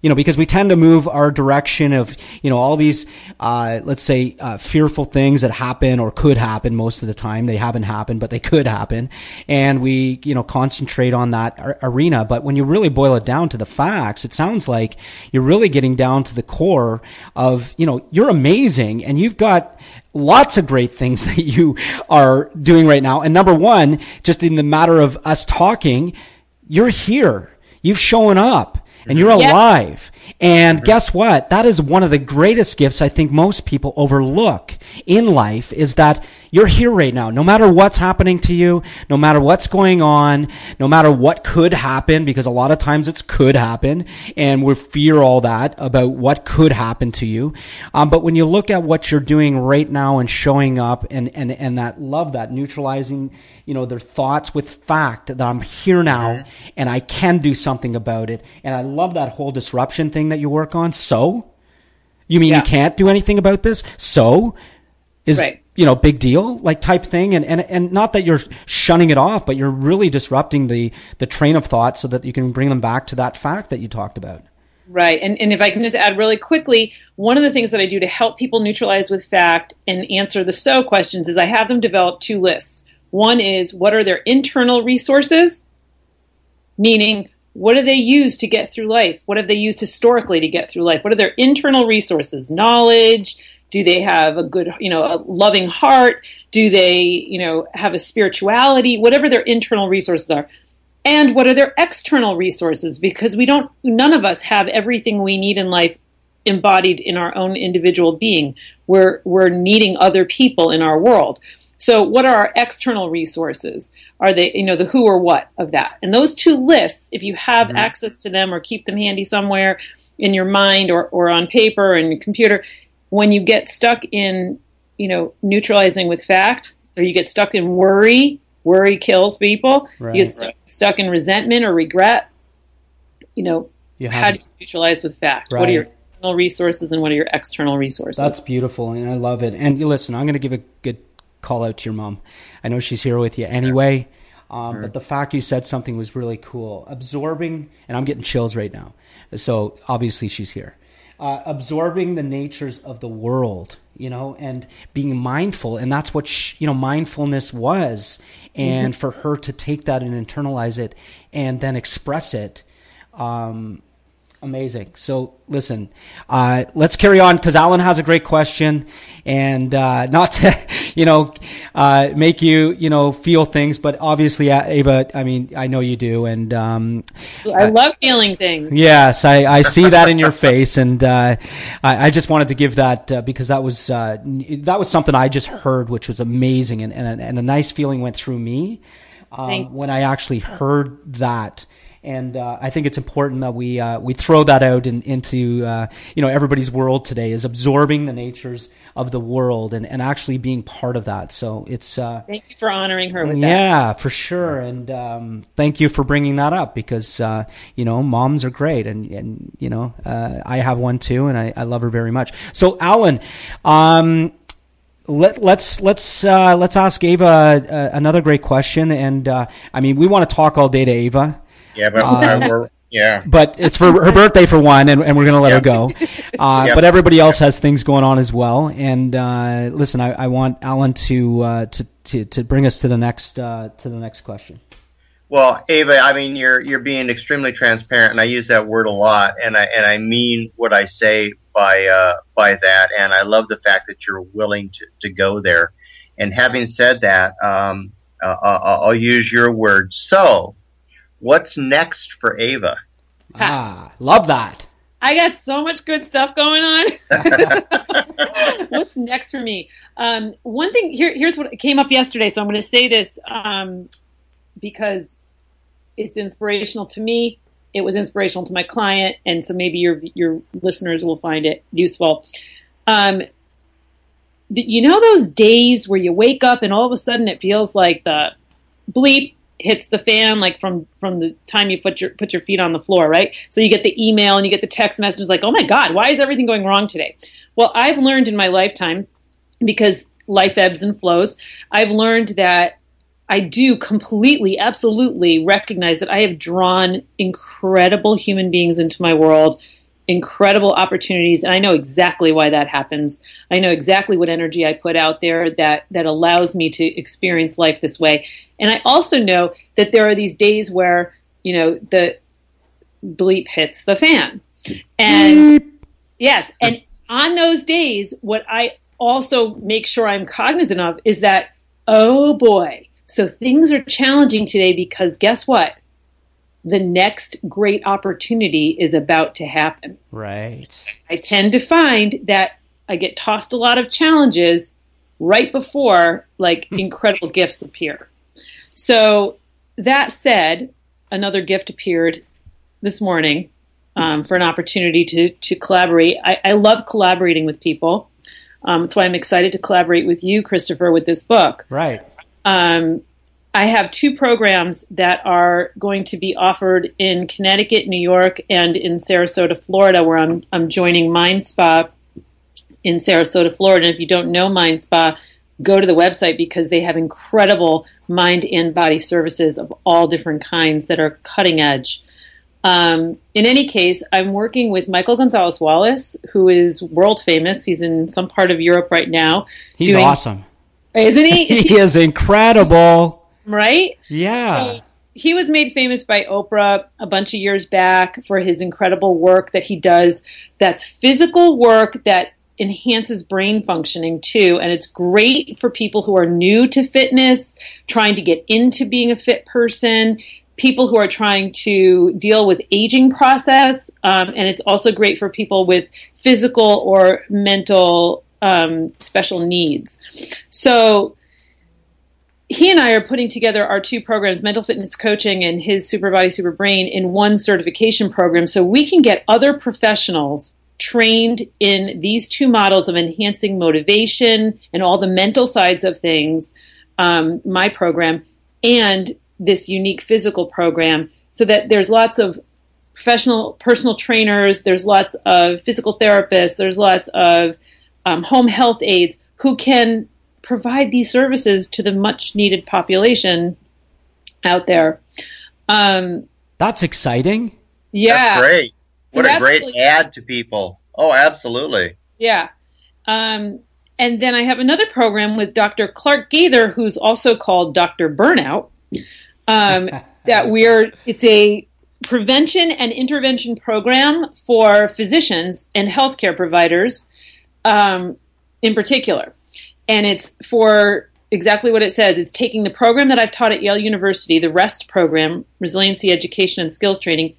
you know, because we tend to move our direction of, you know, all these, uh, let's say, uh, fearful things that happen or could happen most of the time. They haven't happened, but they could happen. And we, you know, concentrate on that ar- arena. But when you really boil it down to the facts, it sounds like you're really getting down to the core of, you know, you're amazing and you've got lots of great things [LAUGHS] that you are doing right now. And number one, just in the matter of us talking, you're here. You've shown up and you're alive. And guess what? That is one of the greatest gifts I think most people overlook in life is that you're here right now. No matter what's happening to you, no matter what's going on, no matter what could happen, because a lot of times it's could happen and we fear all that about what could happen to you. Um, but when you look at what you're doing right now and showing up and, and, and that love, that neutralizing, you know, their thoughts with fact that I'm here now mm-hmm. and I can do something about it. And I love that whole disruption thing that you work on. So you mean yeah. you can't do anything about this? So is, right you know, big deal, like type thing. And, and, and not that you're shunning it off, but you're really disrupting the, the train of thought so that you can bring them back to that fact that you talked about. Right. And, and if I can just add really quickly, one of the things that I do to help people neutralize with fact and answer the so questions is I have them develop two lists. One is what are their internal resources, meaning what do they use to get through life? What have they used historically to get through life? What are their internal resources? Knowledge? Do they have a good, you know, a loving heart? Do they, you know, have a spirituality? Whatever their internal resources are. And what are their external resources? Because we don't, none of us have everything we need in life embodied in our own individual being. We're, we're needing other people in our world. So, what are our external resources? Are they, you know, the who or what of that? And those two lists, if you have mm-hmm. access to them or keep them handy somewhere in your mind or, or on paper and your computer, when you get stuck in, you know, neutralizing with fact, or you get stuck in worry, worry kills people. Right. You get stuck, stuck, in resentment or regret. You know, you how do you neutralize with fact? Right. What are your internal resources and what are your external resources? That's beautiful, and I love it. And you listen, I'm going to give a good call out to your mom. I know she's here with you anyway. Um, But the fact you said something was really cool. Absorbing, and I'm getting chills right now. So obviously she's here. Uh, absorbing the natures of the world, you know, and being mindful, and that's what she, you know mindfulness was. And mm-hmm. for her to take that and internalize it, and then express it, um, amazing. So listen, uh, let's carry on because Alan has a great question, and uh, [LAUGHS] not to you know uh, make you you know feel things, but obviously uh, Ava, I mean I know you do, and um, I love feeling things. Yes, I, I see that in your face, and uh, I, I, just wanted to give that uh, because that was that was something I just heard, which was amazing, and and, and a nice feeling went through me um, when I actually heard that and uh, I think it's important that we uh, we throw that out in, into uh, you know everybody's world today is absorbing the natures of the world and, and actually being part of that. So it's uh, thank you for honoring her with yeah, that. for sure, and um, thank you for bringing that up because uh, you know moms are great, and and you know uh, I have one too, and I, I love her very much. So Alan. Um, let, let's let's uh, let's ask Ava uh, another great question, and uh, I mean we want to talk all day to Ava, yeah, but uh, we're yeah. But it's for her birthday for one, and, and we're going to let her go. Uh, [LAUGHS] yep. But everybody else has things going on as well. And uh, listen, I, I, want Alan to, uh, to to to bring us to the next uh, to the next question. Well, Ava, I mean you're you're being extremely transparent, and I use that word a lot, and I and I mean what I say by uh, by that. And I love the fact that you're willing to, to go there. And having said that, um, uh, I'll use your words. So What's next for Ava? Ah, love that. I got so much good stuff going on. [LAUGHS] What's next for me? Um, one thing here, here's what came up yesterday. So I'm going to say this um, because it's inspirational to me. It was inspirational to my client, and so maybe your your listeners will find it useful. Um, you know those days where you wake up and all of a sudden it feels like the bleep hits the fan like from from the time you put your put your feet on the floor, right? So you get the email and you get the text messages like, "Oh my god, why is everything going wrong today?" Well, I've learned in my lifetime because life ebbs and flows. I've learned that I do completely, absolutely recognize that I have drawn incredible human beings into my world incredible opportunities and I know exactly why that happens. I know exactly what energy I put out there that that allows me to experience life this way. And I also know that there are these days where, you know, the bleep hits the fan. And bleep. yes, and on those days what I also make sure I'm cognizant of is that oh boy, so things are challenging today because guess what? The next great opportunity is about to happen. Right. I tend to find that I get tossed a lot of challenges right before like incredible gifts appear. So that said, another gift appeared this morning um, for an opportunity to to collaborate. I, I love collaborating with people. Um, that's why I'm excited to collaborate with you, Christopher, with this book. Right. Um, I have two programs that are going to be offered in Connecticut, New York, and in Sarasota, Florida, where I'm, I'm joining Mind Spa in Sarasota, Florida. And if you don't know Mind Spa, go to the website because they have incredible mind and body services of all different kinds that are cutting edge. Um, in any case, I'm working with Michael Gonzalez Wallace, who is world famous. He's in some part of Europe right now. He's doing, awesome. Isn't he? [LAUGHS] Is he, he is incredible right? Yeah. So he was made famous by Oprah a bunch of years back for his incredible work that he does. That's physical work that enhances brain functioning too. And it's great for people who are new to fitness, trying to get into being a fit person, people who are trying to deal with aging process. Um, and it's also great for people with physical or mental um, special needs. So, he and I are putting together our two programs, mental fitness coaching and his super body, super brain, in one certification program so we can get other professionals trained in these two models of enhancing motivation and all the mental sides of things, um, my program, and this unique physical program, so that there's lots of professional personal trainers, there's lots of physical therapists, there's lots of um, home health aides who can provide these services to the much needed population out there. Um, that's exciting. Yeah. That's great. So what a great really, add to people. Oh, absolutely. Yeah. Um, and then I have another program with Dr. Clark Gaither, who's also called Dr. Burnout. Um, [LAUGHS] that we're, it's a prevention and intervention program for physicians and healthcare providers um, in particular and it's for exactly what it says. It's taking the program that I've taught at Yale University, the REST program, Resiliency Education and Skills Training,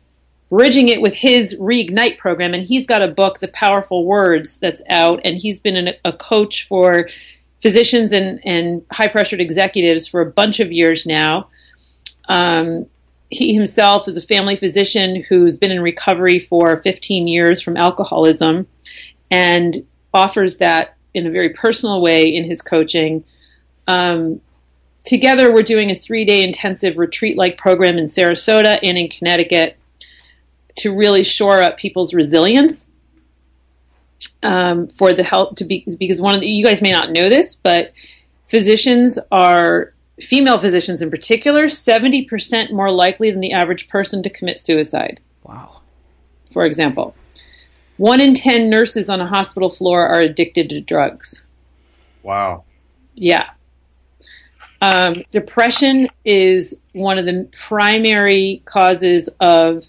bridging it with his Reignite program. And he's got a book, The Powerful Words, that's out. And he's been an, a coach for physicians and, and high pressured executives for a bunch of years now. Um, he himself is a family physician who's been in recovery for 15 years from alcoholism and offers that in a very personal way in his coaching. Um, together, we're doing a three day intensive retreat like program in Sarasota and in Connecticut to really shore up people's resilience um, for the help to be because one of the, you guys may not know this, but physicians are female physicians in particular 70% more likely than the average person to commit suicide. Wow. For example. One in 10 nurses on a hospital floor are addicted to drugs. Wow. Yeah. Um, depression is one of the primary causes of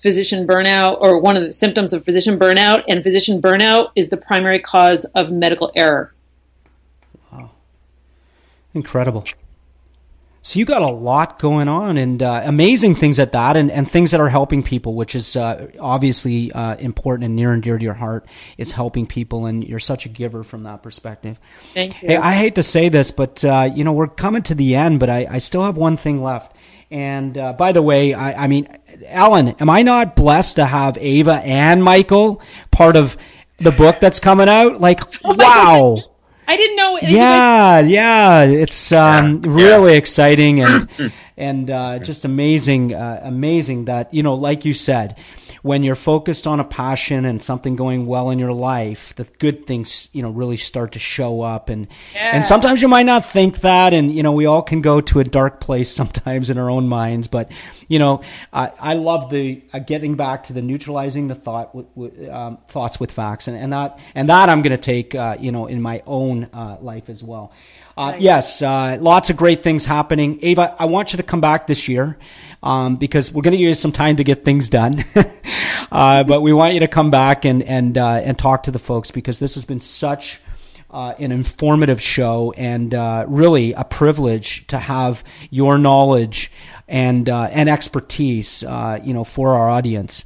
physician burnout, or one of the symptoms of physician burnout, and physician burnout is the primary cause of medical error. Wow. Incredible. So you got a lot going on and uh, amazing things at that and, and things that are helping people, which is uh, obviously uh, important and near and dear to your heart. It's helping people and you're such a giver from that perspective. Thank you. Hey, I hate to say this, but uh, you know, we're coming to the end, but I, I still have one thing left. And uh, by the way, I, I mean, Alan, am I not blessed to have Ava and Michael part of the book that's coming out? Like, [LAUGHS] oh wow. I didn't know. Yeah, yeah, it's um, yeah, really yeah. exciting and [CLEARS THROAT] and uh, just amazing, uh, amazing that you know, like you said, when you're focused on a passion and something going well in your life, the good things, you know, really start to show up. And, yeah. and sometimes you might not think that. And, you know, we all can go to a dark place [LAUGHS] sometimes in our own minds. But, you know, I, I love the uh, getting back to the neutralizing the thought with, with um, thoughts with facts. And, and that, and that I'm going to take, uh, you know, in my own uh, life as well. Uh, yes, uh, lots of great things happening. Ava, I want you to come back this year um, because we're going to give you some time to get things done. [LAUGHS] uh, but we want you to come back and and uh, and talk to the folks because this has been such. Uh, an informative show and uh, really a privilege to have your knowledge and uh, and expertise, uh, you know, for our audience.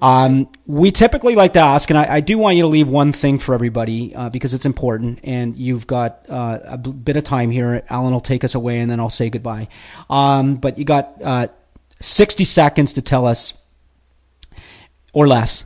Um, we typically like to ask, and I, I, do want you to leave one thing for everybody uh, because it's important, and you've got uh, a bit of time here. Alan will take us away, and then I'll say goodbye. Um, but you got uh, 60 seconds to tell us, or less,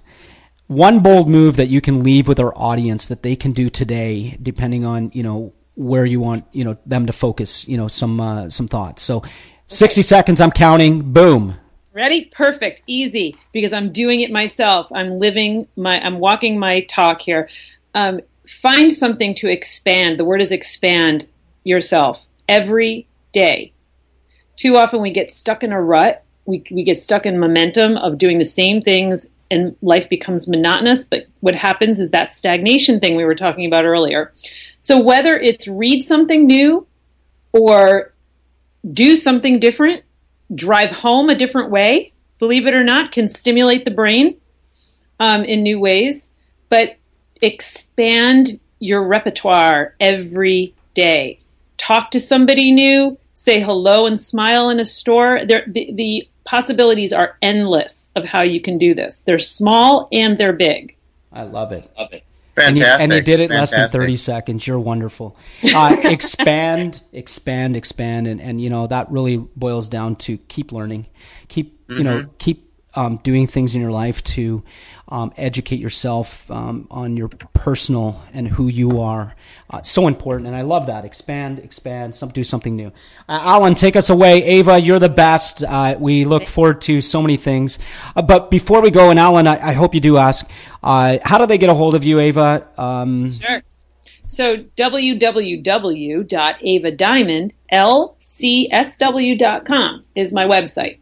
one bold move that you can leave with our audience that they can do today, depending on you know where you want you know them to focus you know some uh, some thoughts. So, 60 seconds. I'm counting. Boom. Ready? Perfect. Easy because I'm doing it myself. I'm living my, I'm walking my talk here. Um, find something to expand. The word is expand yourself every day. Too often we get stuck in a rut. We, we get stuck in momentum of doing the same things and life becomes monotonous. But what happens is that stagnation thing we were talking about earlier. So whether it's read something new or do something different, drive home a different way, believe it or not, can stimulate the brain um, in new ways, but expand your repertoire every day. Talk to somebody new, say hello and smile in a store. There, the, the possibilities are endless of how you can do this. They're small and they're big. I love it. Love it. Fantastic. And you, and you did it Fantastic. less than 30 seconds. You're wonderful. Uh, [LAUGHS] expand, expand, expand. And, and, you know, that really boils down to keep learning, keep, mm-hmm. you know, mm-hmm. keep um, doing things in your life to um, educate yourself um, on your personal and who you are. Uh, so important, and I love that. Expand, expand, some, do something new. Uh, Alan, take us away. Ava, you're the best. Uh, we look forward to so many things. Uh, but before we go, and Alan, I, I hope you do ask, uh, how do they get a hold of you, Ava? Um, sure. So www.avadiamond.lcsw.com is my website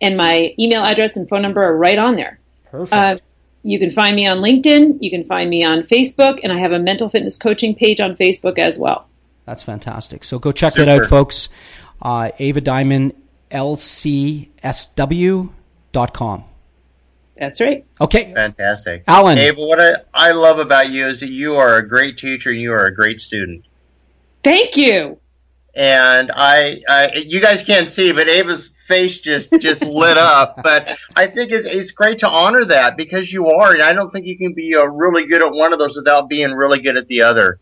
and my email address and phone number are right on there. Perfect. Uh, you can find me on LinkedIn. You can find me on Facebook, and I have a mental fitness coaching page on Facebook as well. That's fantastic. So go check Super. that out, folks. Uh, Ava Diamond, lcsw.com. That's right. Okay. Fantastic. Alan. Ava, what I, I love about you is that you are a great teacher and you are a great student. Thank you. And I, I you guys can't see, but Ava's face just just [LAUGHS] lit up. But I think it's, it's great to honor that because you are, and I don't think you can be uh, really good at one of those without being really good at the other.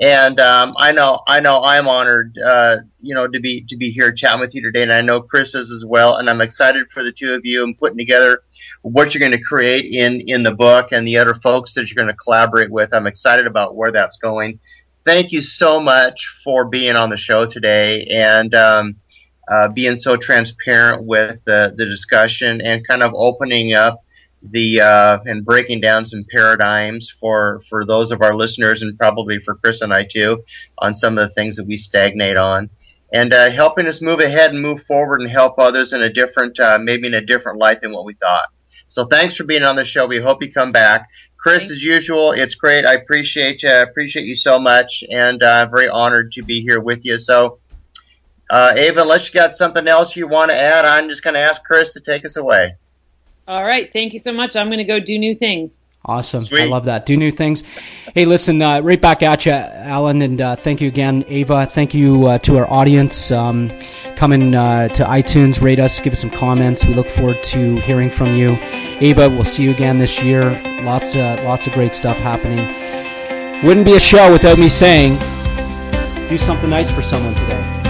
And um, I know, I know, I'm honored, uh, you know, to be to be here chatting with you today, and I know Chris is as well. And I'm excited for the two of you and putting together what you're going to create in in the book and the other folks that you're going to collaborate with. I'm excited about where that's going. Thank you so much for being on the show today, and um, uh, being so transparent with the, the discussion and kind of opening up the uh, and breaking down some paradigms for for those of our listeners and probably for Chris and I too on some of the things that we stagnate on and uh, helping us move ahead and move forward and help others in a different uh, maybe in a different light than what we thought. So thanks for being on the show. We hope you come back. Chris, Thanks. as usual, it's great. I appreciate uh, appreciate you so much, and uh, very honored to be here with you. So uh, Ava, unless you got something else you want to add, I'm just going to ask Chris to take us away. All right. Thank you so much. I'm going to go do new things. Awesome. Sweet. I love that. Do new things. Hey, listen, uh, right back at you, Alan, and uh, thank you again, Ava. Thank you uh, to our audience. Um, coming uh, to iTunes, rate us, give us some comments. We look forward to hearing from you. Ava, we'll see you again this year. Lots of, lots of great stuff happening. Wouldn't be a show without me saying, do something nice for someone today.